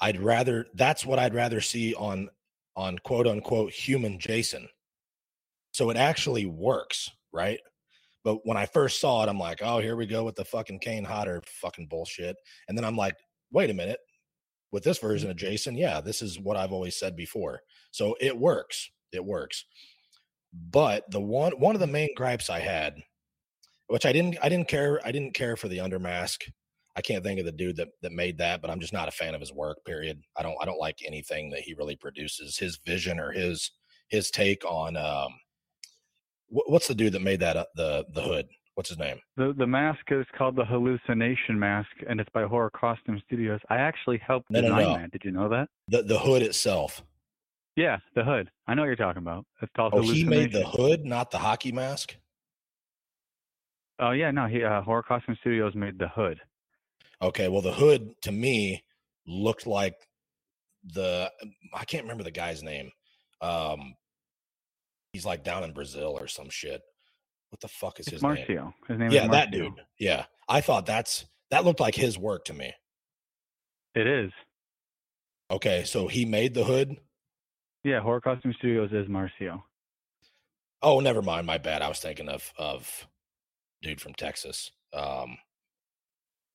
i'd rather that's what i'd rather see on on quote unquote human jason. So it actually works right but when I first saw it, I'm like, oh, here we go with the fucking Kane Hodder fucking bullshit. And then I'm like, wait a minute. With this version of mm-hmm. Jason, yeah, this is what I've always said before. So it works. It works. But the one one of the main gripes I had, which I didn't I didn't care I didn't care for the undermask. I can't think of the dude that that made that, but I'm just not a fan of his work. Period. I don't I don't like anything that he really produces. His vision or his his take on um, what's the dude that made that uh, the the hood? What's his name? The the mask is called the hallucination mask, and it's by Horror Costume Studios. I actually helped no, design no, no. that. Did you know that? The the hood itself. Yeah, the hood. I know what you're talking about. It's called oh, he made the hood, not the hockey mask. Oh yeah, no, he uh, Horror Costume Studios made the hood. Okay, well the hood to me looked like the I can't remember the guy's name. Um, He's like down in Brazil or some shit. What the fuck is it's his Marcio. name? His name yeah, that dude. Yeah, I thought that's that looked like his work to me. It is. Okay, so he made the hood. Yeah, Horror Costume Studios is Marcio. Oh, never mind. My bad. I was thinking of of dude from Texas. Um,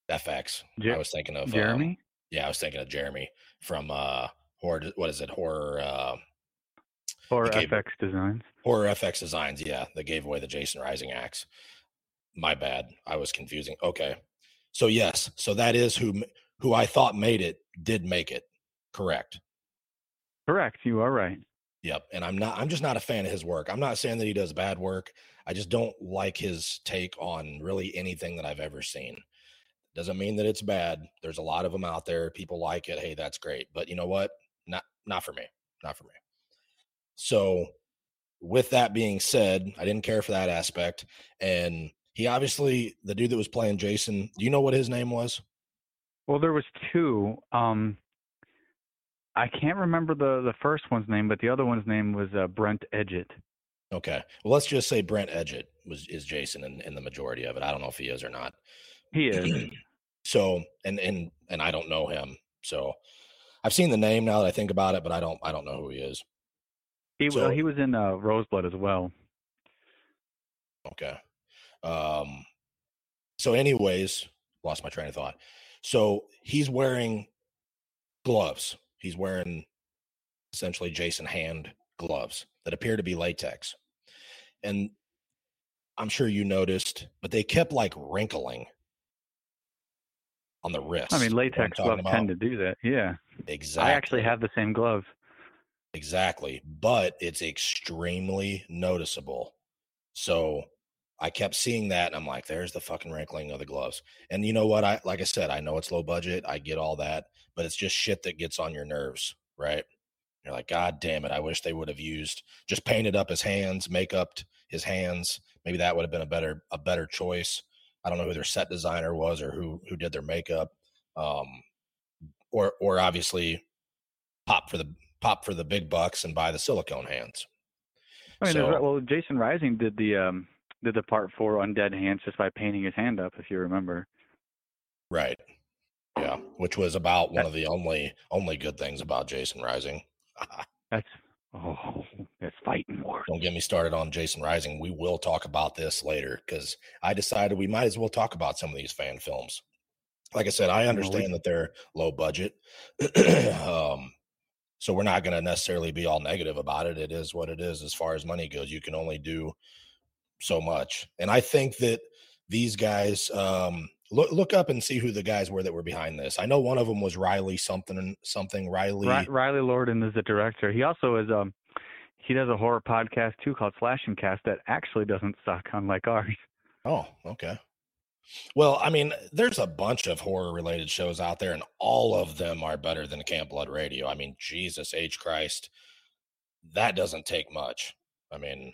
FX. Jer- I was thinking of Jeremy. Um, yeah, I was thinking of Jeremy from uh horror. What is it? Horror. Uh, Horror FX Designs. Or FX Designs, yeah, that gave away the Jason Rising axe. My bad, I was confusing. Okay, so yes, so that is who who I thought made it did make it. Correct. Correct. You are right. Yep. And I'm not. I'm just not a fan of his work. I'm not saying that he does bad work. I just don't like his take on really anything that I've ever seen. Doesn't mean that it's bad. There's a lot of them out there. People like it. Hey, that's great. But you know what? Not not for me. Not for me. So with that being said, I didn't care for that aspect. And he obviously, the dude that was playing Jason, do you know what his name was? Well, there was two. Um, I can't remember the the first one's name, but the other one's name was uh, Brent Edgett. Okay. Well, let's just say Brent Edgett was is Jason in, in the majority of it. I don't know if he is or not. He is. so, and and and I don't know him. So, I've seen the name now that I think about it, but I don't I don't know who he is. He So- he was in uh, Roseblood as well. Okay. Um so anyways, lost my train of thought. So he's wearing gloves. He's wearing essentially Jason hand gloves that appear to be latex. And I'm sure you noticed, but they kept like wrinkling on the wrist. I mean, You know what I'm latex gloves tend to do that. Yeah, Exactly. I actually have the same glove. Exactly. But it's extremely noticeable. So I kept seeing that and I'm like, there's the fucking wrinkling of the gloves. And you know what? I like I said, I know it's low budget. I get all that, but it's just shit that gets on your nerves, right? You're like, God damn it. I wish they would have used just painted up his hands, make up his hands. Maybe that would have been a better a better choice. I don't know who their set designer was or who who did their makeup. Um or or obviously pop for the pop for the big bucks and buy the silicone hands. I mean, So- well, Jason Rising did the um did the part four undead hands just by painting his hand up, if you remember. Right. Yeah, which was about one of the only only good things about Jason Rising. That's oh, that's fighting words. Don't get me started on Jason Rising. We will talk about this later because I decided we might as well talk about some of these fan films. Like I said, I understand that they're low budget. um, so we're not going to necessarily be all negative about it. It is what it is as far as money goes. You can only do so much. And I think that these guys um look look up and see who the guys were that were behind this. I know one of them was Riley something something Riley. Ri- Riley Lorden is the director. He also is um he does a horror podcast too called Slashing Cast that actually doesn't suck, unlike ours. Oh, okay. Well, I mean, there's a bunch of horror related shows out there, and all of them are better than Camp Blood Radio. I mean, Jesus H. Christ, that doesn't take much. I mean,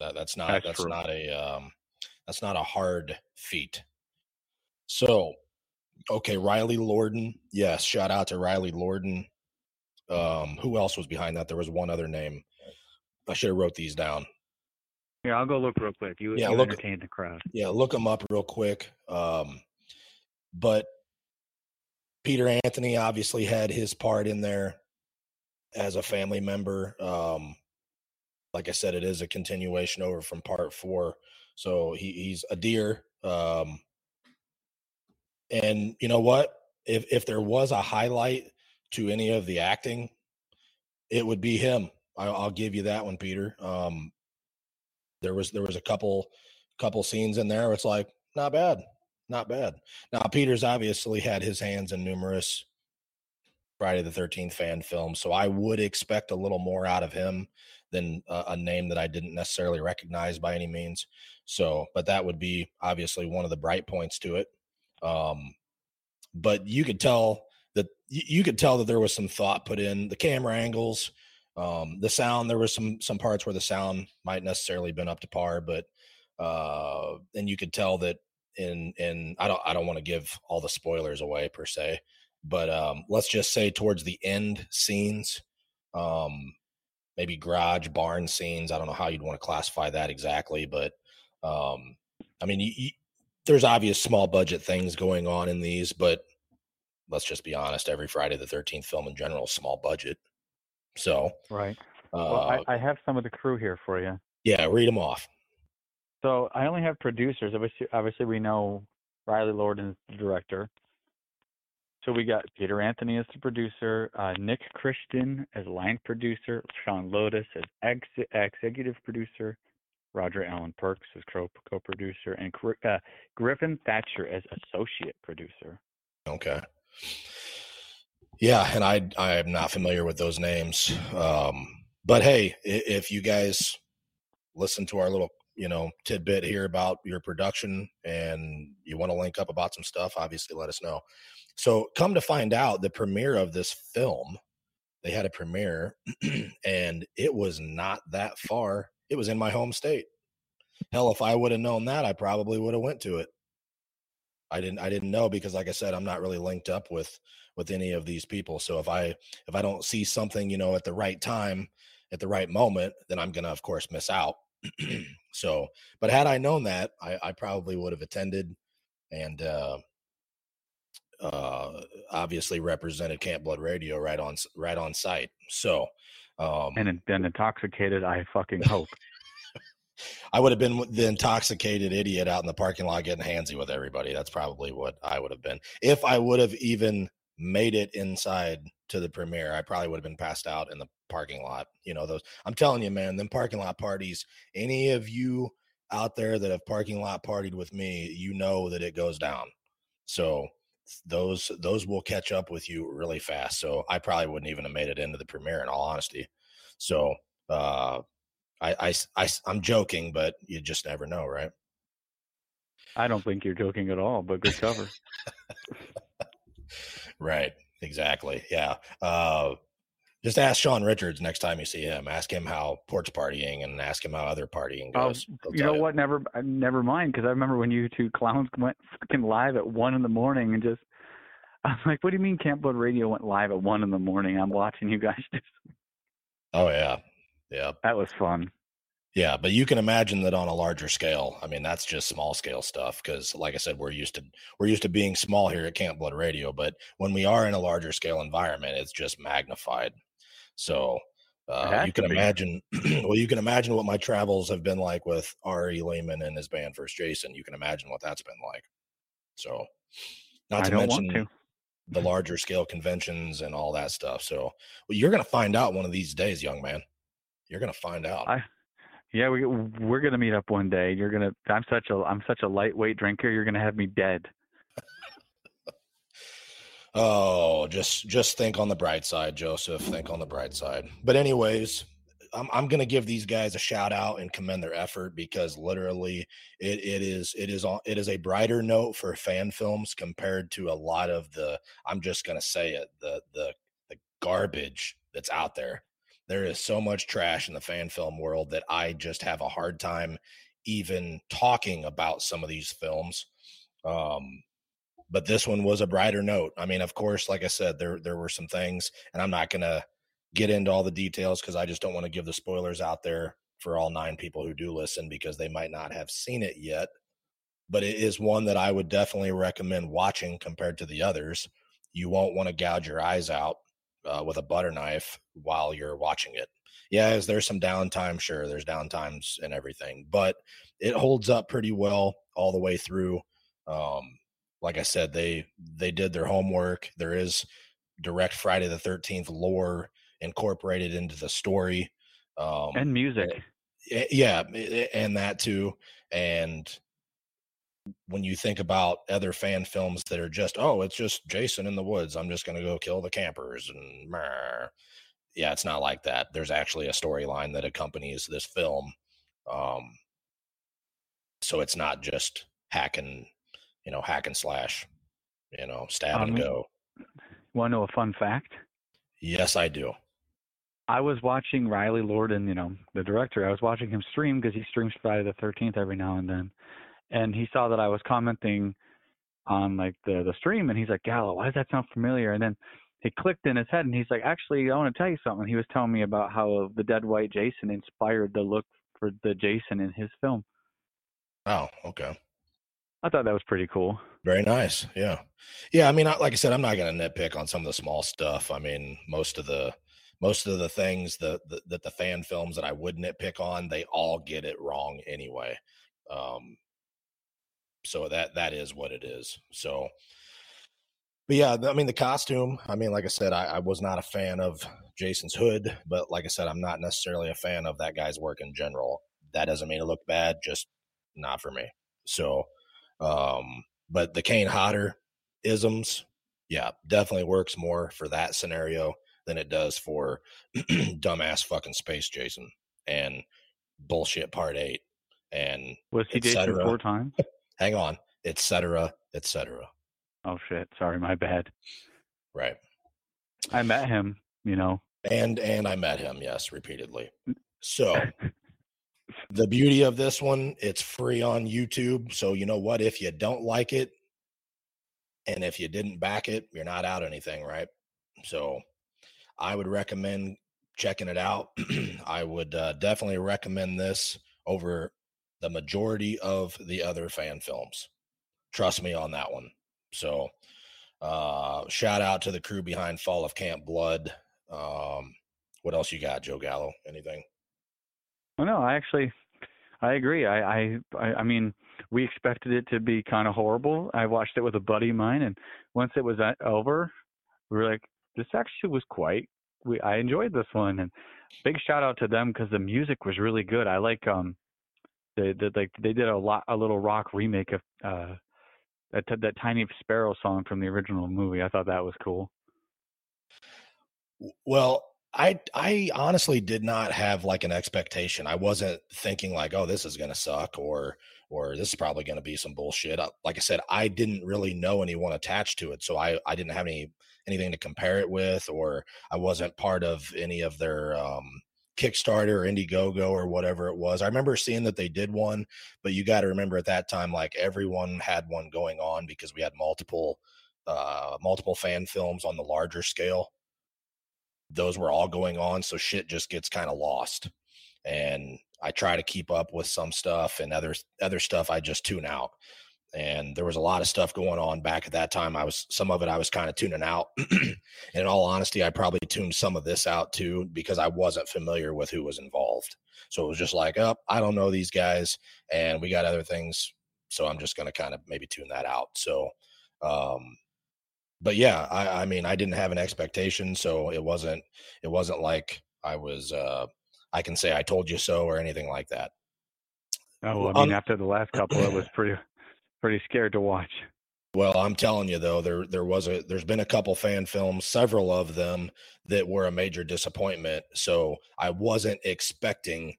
that, that's not That's that's, not a um, that's not a hard feat. So, okay, Riley Lorden, yes, shout out to Riley Lorden. Um, who else was behind that? There was one other name. I should have wrote these down. Yeah, I'll go look real quick. You, Yeah, you look- entertain the crowd. yeah look them up real quick um but peter anthony obviously had his part in there as a family member um like i said it is a continuation over from part four so he, he's a deer um and you know what if if there was a highlight to any of the acting it would be him I, i'll give you that one peter um there was there was a couple couple scenes in there. It's like not bad, not bad. Now Peter's obviously had his hands in numerous Friday the Thirteenth fan films, so I would expect a little more out of him than a, a name that I didn't necessarily recognize by any means. So, but that would be obviously one of the bright points to it. Um, but you could tell that you, you could tell that there was some thought put in the camera angles um the sound there was some some parts where the sound might necessarily been up to par but uh and you could tell that in in i don't i don't want to give all the spoilers away per se but um let's just say towards the end scenes um maybe garage barn scenes i don't know how you'd want to classify that exactly but um i mean you, you, there's obvious small budget things going on in these but let's just be honest every friday the 13th film in general small budget so Right. uh Well, I, I have some of the crew here for you. yeah read them off So I only have producers. Obviously, obviously we know Riley Lorden is the director. So we got Peter Anthony as the producer, uh, Nick Christian as line producer, Sean Lotus as ex- executive producer, Roger Allen Perks as co- co-producer, and uh, Griffin Thatcher as associate producer. Okay. Yeah, and I I am not familiar with those names. Um, but hey, if you guys listen to our little you know tidbit here about your production and you want to link up about some stuff, obviously let us know. So come to find out, the premiere of this film they had a premiere, and it was not that far. It was in my home state. Hell, if I would have known that, I probably would have went to it. I didn't. I didn't know because, like I said, I'm not really linked up with with any of these people. So if I if I don't see something, you know, at the right time, at the right moment, then I'm gonna, of course, miss out. so, but had I known that, I, I probably would have attended and uh, uh, obviously represented Camp Blood Radio right on right on site. So, um, and and intoxicated, I fucking hope. I would have been the intoxicated idiot out in the parking lot getting handsy with everybody. That's probably what I would have been. If I would have even made it inside to the premiere, I probably would have been passed out in the parking lot. You know, those I'm telling you, man, them parking lot parties, any of you out there that have parking lot partied with me, you know that it goes down. So those those will catch up with you really fast. So I probably wouldn't even have made it into the premiere in all honesty. So uh I I, I I'm joking, but you just never know, right? I don't think you're joking at all, but good cover. right. Exactly. Yeah. Uh just ask Sean Richards next time you see him. Ask him how porch partying and ask him how other partying oh, goes. Oh, you know what? Never, uh, never mind. Because I remember when you two clowns went fucking live at one in the morning and just, I'm like, what do you mean Camp Blood Radio went live at one in the morning? I'm watching you guys just. Oh yeah, yeah. That was fun. Yeah, but you can imagine that on a larger scale. I mean, that's just small scale stuff because, like I said, we're used to we're used to being small here at Camp Blood Radio. But when we are in a larger scale environment, it's just magnified. So uh, you can imagine, well, you can imagine what my travels have been like with Ari Lehman and his band First Jason. You can imagine what that's been like. So, not to mention to. the larger scale conventions and all that stuff. So, well, you're going to find out one of these days, young man. You're going to find out. I, yeah, we we're to meet up one day. You're to. I'm such a I'm such a lightweight drinker. You're to have me dead. Oh, just just think on the bright side, Joseph. Think on the bright side. But anyways, I'm I'm gonna give these guys a shout out and commend their effort because literally it it is it is on it is a brighter note for fan films compared to a lot of the I'm just gonna say it the the the garbage that's out there. There is so much trash in the fan film world that I just have a hard time even talking about some of these films. Um, but this one was a brighter note. I mean, of course, like I said, there there were some things, and I'm not gonna get into all the details because I just don't want to give the spoilers out there for all nine people who do listen because they might not have seen it yet. But it is one that I would definitely recommend watching compared to the others. You won't want to gouge your eyes out uh, with a butter knife while you're watching it. Yeah, is there some downtime? Sure, there's downtimes and everything, but it holds up pretty well all the way through. Um, like I said, they they did their homework. There is direct Friday the Thirteenth lore incorporated into the story, um, and music. Yeah, and that too. And when you think about other fan films that are just, oh, it's just Jason in the woods. I'm just going to go kill the campers and. Meh. Yeah, it's not like that. There's actually a storyline that accompanies this film. Um, so it's not just hacking you know, hack and slash, you know, stab um, and go. Want to know a fun fact? Yes, I do. I was watching Riley Lorden, you know, the director. I was watching him stream because he streams Friday the Thirteenth every now and then, and he saw that I was commenting on like the the stream, and he's like, "Gallo, why does that sound familiar?" And then he clicked in his head, and he's like, "Actually, I want to tell you something." He was telling me about how the dead white Jason inspired the look for the Jason in his film. Oh, okay. I thought that was pretty cool. Very nice. Yeah. Yeah. I mean, like I said, I'm not going to nitpick on some of the small stuff. I mean, most of the, most of the things that, that, that the fan films that I would nitpick on, they all get it wrong anyway. Um, so that, that is what it is. So, but yeah, I mean, the costume, I mean, like I said, I, I was not a fan of Jason's hood, but like I said, I'm not necessarily a fan of that guy's work in general. That doesn't mean it looked bad, just not for me. So, um, but the Kane Hodder isms, yeah, definitely works more for that scenario than it does for dumbass fucking space Jason and bullshit part eight and was he dated four times? Hang on, etc. etc. Oh shit! Sorry, my bad. Right. I met him, you know, And and I met him, yes, repeatedly. So the beauty of this one, it's free on YouTube. So you know what? If you don't like it, and if you didn't back it, you're not out anything, right? So I would recommend checking it out. I would uh, definitely recommend this over the majority of the other fan films. Trust me on that one. So, uh, shout out to the crew behind Fall of Camp Blood. Um, what else you got, Joe Gallo? Anything? Well, no, I actually, I agree. I, I, I mean, we expected it to be kind of horrible. I watched it with a buddy of mine, and once it was over, we were like, this actually was quite. We I enjoyed this one, and big shout out to them because the music was really good. I like um, they, they like they did a lot a little rock remake of uh that that tiny sparrow song from the original movie. I thought that was cool. Well, I I honestly did not have like an expectation. I wasn't thinking like, oh, this is gonna suck or or this is probably gonna be some bullshit. like I said, I didn't really know anyone attached to it, so I I didn't have any anything to compare it with, or I wasn't part of any of their um, Kickstarter or Indiegogo or whatever it was. I remember seeing that they did one, but you got to remember at that time, like everyone had one going on because we had multiple, uh, multiple fan films on the larger scale. Those were all going on, so shit just gets kind of lost. And I try to keep up with some stuff, and other other stuff I just tune out and there was a lot of stuff going on back at that time. I was some of it I was kind of tuning out. and in all honesty, I probably tuned some of this out too because I wasn't familiar with who was involved. So it was just like, oh, I don't know these guys, and we got other things. So I'm just going to kind of maybe tune that out. So, um, but yeah, I, I mean, I didn't have an expectation, so it wasn't it wasn't like I was. Uh, I can say I told you so or anything like that. Oh, well, I mean, um, after the last couple, it was pretty pretty scared to watch. Well, I'm telling you though, there there was a there's been a couple fan films, several of them that were a major disappointment. So I wasn't expecting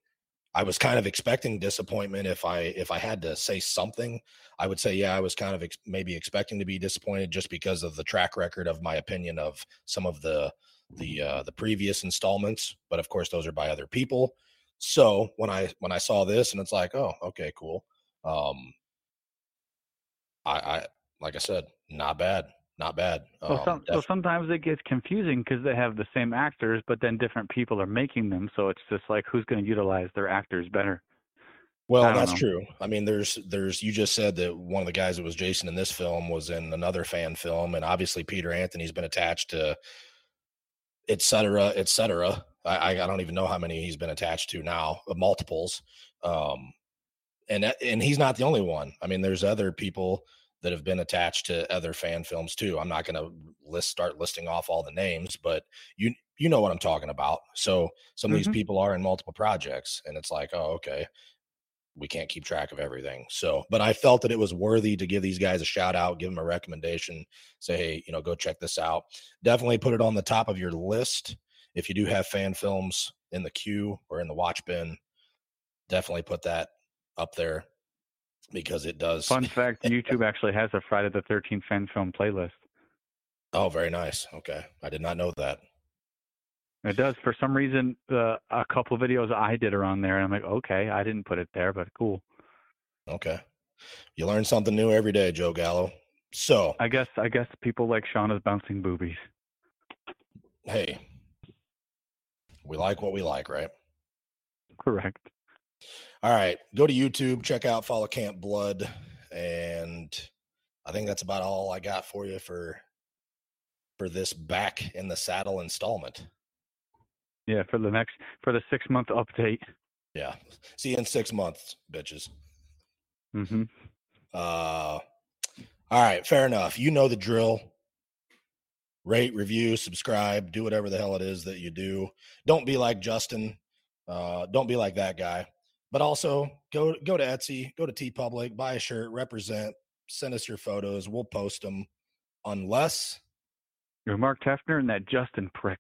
I was kind of expecting disappointment if I if I had to say something, I would say yeah, I was kind of ex- maybe expecting to be disappointed just because of the track record of my opinion of some of the the uh the previous installments, but of course those are by other people. So, when I when I saw this and it's like, "Oh, okay, cool." Um I, I like I said, not bad, not bad. Well, some, so sometimes it gets confusing because they have the same actors, but then different people are making them. So it's just like who's going to utilize their actors better. Well, that's know. true. I mean, there's there's you just said that one of the guys that was Jason in this film was in another fan film, and obviously Peter Anthony's been attached to, et cetera, et cetera. I, I don't even know how many he's been attached to now, multiples. Um, and and he's not the only one. I mean, there's other people that have been attached to other fan films too. I'm not going to list start listing off all the names, but you you know what I'm talking about. So some mm-hmm. of these people are in multiple projects, and it's like, oh, okay, we can't keep track of everything. So, but I felt that it was worthy to give these guys a shout out, give them a recommendation, say, hey, you know, go check this out. Definitely put it on the top of your list if you do have fan films in the queue or in the watch bin. Definitely put that up there because it does. Fun fact: YouTube actually has a Friday the Thirteenth fan film playlist. Oh, very nice. Okay, I did not know that. It does. For some reason, uh, a couple videos I did are on there, and I'm like, okay, I didn't put it there, but cool. Okay, you learn something new every day, Joe Gallo. So I guess I guess people like Shauna's bouncing boobies. Hey, we like what we like, right? Correct. All right, go to YouTube, check out Fall of Camp Blood, and I think that's about all I got for you for for this back in the saddle installment. Yeah, for the next for the six month update. Yeah, see you in six months, bitches. Mm-hmm. Uh, all right, fair enough. You know the drill. Rate, review, subscribe, do whatever the hell it is that you do. Don't be like Justin. Uh, don't be like that guy. But also go go to Etsy, go to TeePublic, buy a shirt, represent, send us your photos. We'll post them unless you're Mark Tefner and that Justin prick.